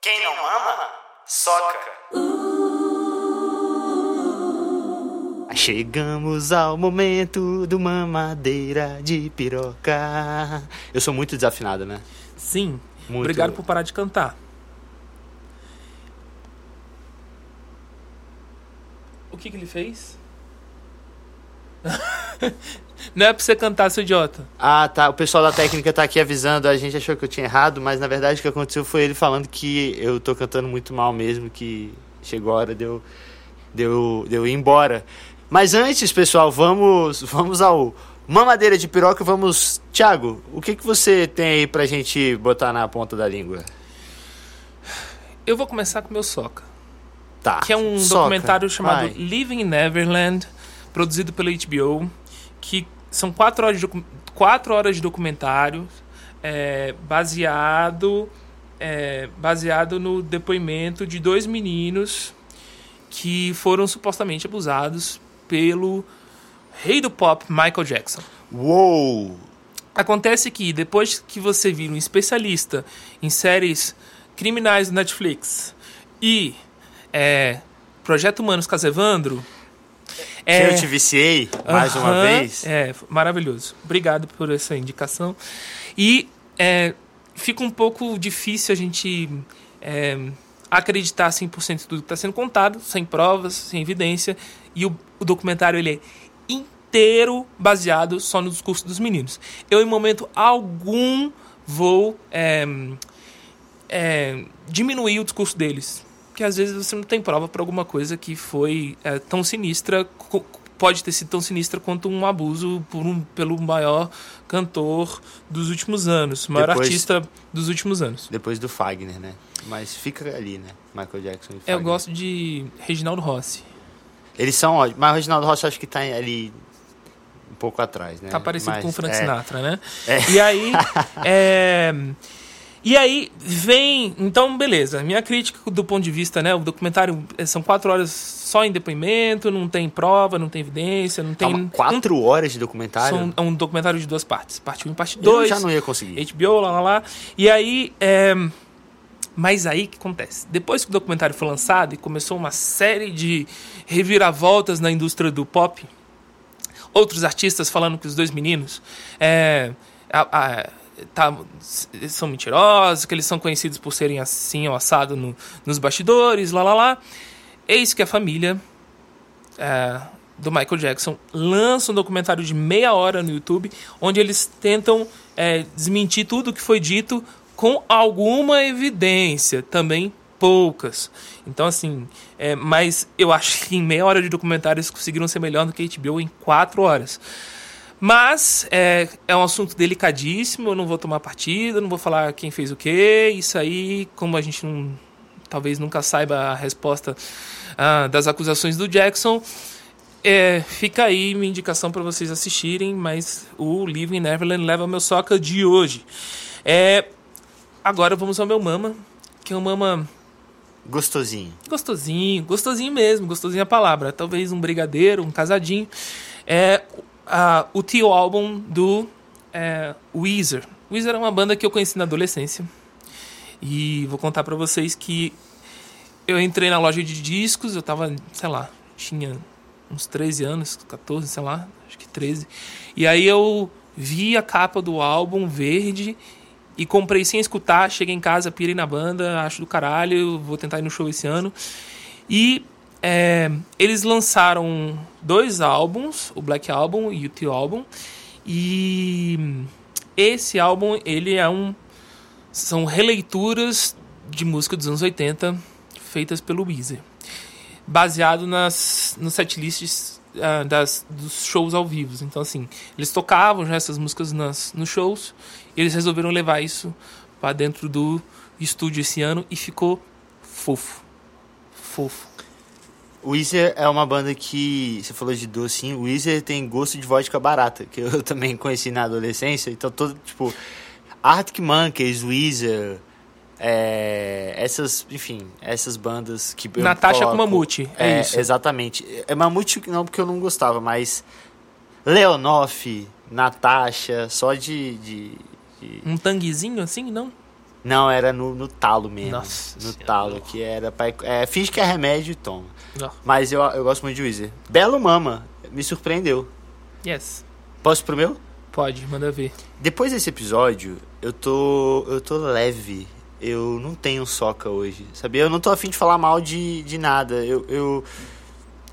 Quem não mama, soca. Chegamos ao momento do mamadeira de piroca. Eu sou muito desafinado, né? Sim. Muito. Obrigado por parar de cantar. O que, que ele fez? Não é pra você cantar, seu idiota. Ah, tá. O pessoal da técnica tá aqui avisando. A gente achou que eu tinha errado, mas na verdade o que aconteceu foi ele falando que eu tô cantando muito mal mesmo, que chegou a hora de eu, de eu, de eu ir embora. Mas antes, pessoal, vamos, vamos ao mamadeira de piroca. Vamos. Thiago, o que, que você tem aí pra gente botar na ponta da língua? Eu vou começar com o meu Soca. Tá. que é um Soca, documentário chamado vai. Living in Neverland, produzido pela HBO, que são quatro horas de, quatro horas de documentário é, baseado, é, baseado no depoimento de dois meninos que foram supostamente abusados pelo rei do pop, Michael Jackson. Uou! Acontece que depois que você vira um especialista em séries criminais do Netflix e é, Projeto Humanos Casevandro. Que eu te viciei mais uma Aham, vez. É, maravilhoso. Obrigado por essa indicação. E é, fica um pouco difícil a gente é, acreditar 100% em tudo que está sendo contado, sem provas, sem evidência. E o, o documentário ele é inteiro baseado só no discurso dos meninos. Eu, em momento algum, vou é, é, diminuir o discurso deles. Porque às vezes você não tem prova para alguma coisa que foi é, tão sinistra, pode ter sido tão sinistra quanto um abuso por um, pelo maior cantor dos últimos anos, maior Depois- artista dos últimos anos. Depois do Fagner, né? Mas fica ali, né? Michael Jackson e Eu Fagner. gosto de Reginaldo Rossi. Eles são ótimos. Mas o Reginaldo Rossi acho que tá ali um pouco atrás, né? Tá parecido Mas, com o Frank é, Sinatra, né? É. E aí. é, E aí vem. Então, beleza. Minha crítica do ponto de vista, né? O documentário é, são quatro horas só em depoimento, não tem prova, não tem evidência, não tem. Calma, quatro horas de documentário? São, é um documentário de duas partes. Parte 1 e parte Eu 2. já não ia conseguir. HBO, lá, lá, lá. E aí, é... mas aí o que acontece? Depois que o documentário foi lançado e começou uma série de reviravoltas na indústria do pop, outros artistas falando que os dois meninos é, a- a- tá- são mentirosos, que eles são conhecidos por serem assim ou assado no- nos bastidores, lá, lá, lá. Eis que a família é, do Michael Jackson lança um documentário de meia hora no YouTube, onde eles tentam é, desmentir tudo que foi dito com alguma evidência, também poucas. Então, assim, é, mas eu acho que em meia hora de documentário eles conseguiram ser melhor do que a HBO em quatro horas. Mas é, é um assunto delicadíssimo, eu não vou tomar partido, não vou falar quem fez o quê. Isso aí, como a gente não, talvez nunca saiba a resposta ah, das acusações do Jackson, é, fica aí minha indicação para vocês assistirem, mas o Living Neverland leva meu soca de hoje. É, agora vamos ao meu mama, que é um mama Gostosinho. gostosinho, gostosinho mesmo, gostosinho a palavra. Talvez um brigadeiro, um casadinho. É a- o tio álbum do é, Weezer. Weezer é uma banda que eu conheci na adolescência. E vou contar pra vocês que eu entrei na loja de discos, eu tava, sei lá, tinha uns 13 anos, 14, sei lá, acho que 13. E aí eu vi a capa do álbum verde e comprei sem escutar, cheguei em casa, pirei na banda, acho do caralho, vou tentar ir no show esse ano. E é, eles lançaram dois álbuns, o Black Album e o Tio Album. E esse álbum, ele é um são releituras de música dos anos 80 feitas pelo Weezer, baseado nas nos setlists ah, das, dos shows ao vivo. Então, assim, eles tocavam já essas músicas nas, nos shows eles resolveram levar isso para dentro do estúdio esse ano e ficou fofo. Fofo. O Weezer é uma banda que, você falou de docinho, o Weezer tem gosto de vodka barata, que eu também conheci na adolescência, então todo, tipo, Arctic Monkeys, Weezer, é, essas, enfim, essas bandas que eu Natasha coloco- com Mamute, é isso. Exatamente. É Mamute não porque eu não gostava, mas Leonoff, Natasha, só de... de, de- Um tanguezinho assim, não? Não, era no, no talo mesmo. Nossa no Senhora. talo, que era pra... É, finge que é remédio e toma. Não. Mas eu, eu gosto muito de Weezer. Belo Mama, me surpreendeu. Yes. Posso ir pro meu? Pode, manda ver. Depois desse episódio, eu tô. eu tô leve. Eu não tenho soca hoje, sabia? Eu não tô afim de falar mal de, de nada. Eu, eu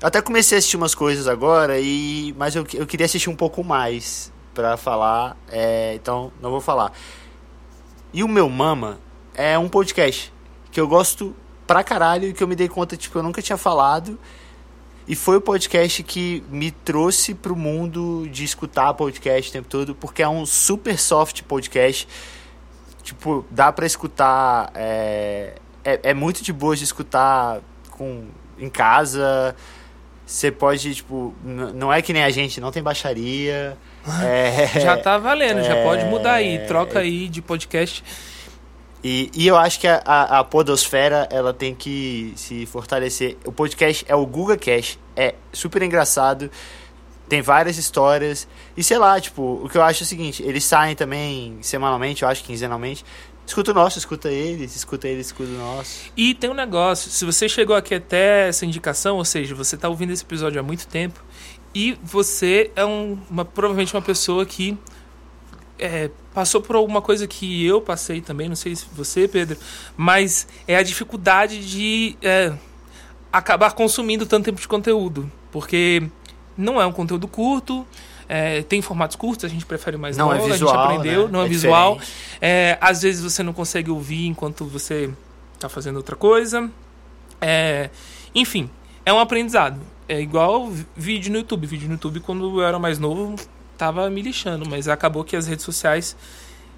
até comecei a assistir umas coisas agora, e mas eu, eu queria assistir um pouco mais pra falar, é, então não vou falar. E o meu Mama é um podcast que eu gosto pra caralho e que eu me dei conta, tipo, eu nunca tinha falado. E foi o podcast que me trouxe pro mundo de escutar podcast o tempo todo, porque é um super soft podcast. Tipo, dá pra escutar. É, é, é muito de boa de escutar com, em casa. Você pode, tipo, não é que nem a gente, não tem baixaria. É, Já tá valendo, já é, pode mudar aí. Troca aí de podcast. E, e eu acho que a, a, a podosfera, ela tem que se fortalecer. O podcast é o Guga Cash, é super engraçado, tem várias histórias. E sei lá, tipo, o que eu acho é o seguinte, eles saem também semanalmente, eu acho, quinzenalmente. Escuta o nosso, escuta eles, escuta eles, escuta o nosso. E tem um negócio, se você chegou aqui até essa indicação, ou seja, você tá ouvindo esse episódio há muito tempo, e você é um, uma, provavelmente uma pessoa que é, passou por alguma coisa que eu passei também, não sei se você, Pedro, mas é a dificuldade de é, acabar consumindo tanto tempo de conteúdo, porque não é um conteúdo curto, é, tem formatos curtos, a gente prefere mais Não é visual, a gente aprendeu, né? não é, É visual. É, às vezes você não consegue ouvir enquanto você tá fazendo outra coisa. É, enfim, é um aprendizado. É igual vídeo no YouTube. Vídeo no YouTube, quando eu era mais novo, tava me lixando, mas acabou que as redes sociais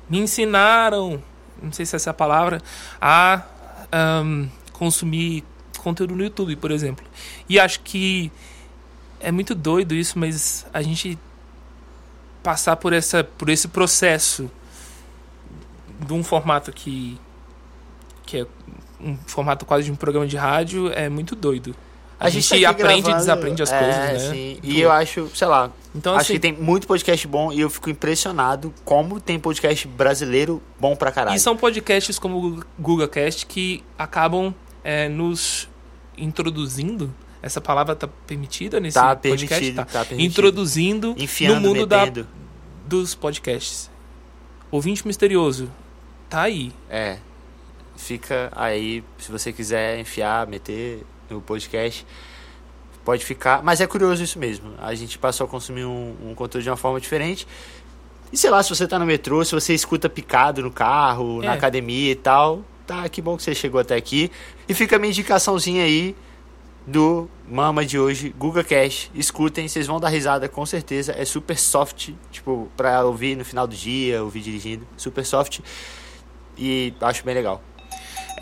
me ensinaram, não sei se essa é a palavra, a ahn, consumir conteúdo no YouTube, por exemplo. E acho que é muito doido isso, mas a gente passar por essa por esse processo de um formato que que é um formato quase de um programa de rádio é muito doido. A, gente, tá aqui aprende e gravando, desaprende as é, coisas, né? Sim. E eu acho, sei lá, Então, acho assim, que tem muito podcast bom e eu fico impressionado como tem podcast brasileiro bom pra caralho. E são podcasts como o GugaCast que acabam é, nos introduzindo. Essa palavra tá permitida nesse Tá podcast? permitido, Tá. tá permitido. Introduzindo Enfiando, no mundo da, dos podcasts. Ouvinte misterioso. Tá aí. É. Fica aí, se você quiser enfiar, meter no podcast, pode ficar. Mas é curioso isso mesmo. A gente passou a consumir um, um conteúdo de uma forma diferente. E sei lá, se você tá no metrô, se você escuta picado no carro, na É. academia e tal, tá, que bom que você chegou até aqui. E fica a minha indicaçãozinha aí do Mama de hoje, Guga Cash. Escutem, vocês vão dar risada com certeza. É super soft, tipo, pra ouvir no final do dia, ouvir dirigindo. Super soft. E acho bem legal.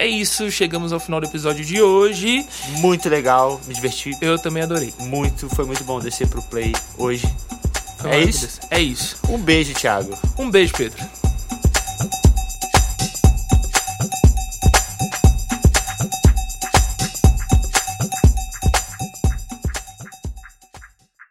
É isso, chegamos ao final do episódio de hoje. Muito legal, me diverti Eu também adorei. muito, foi muito bom descer pro play hoje. Foi É isso? É isso. Um beijo, Thiago. Um beijo, Pedro.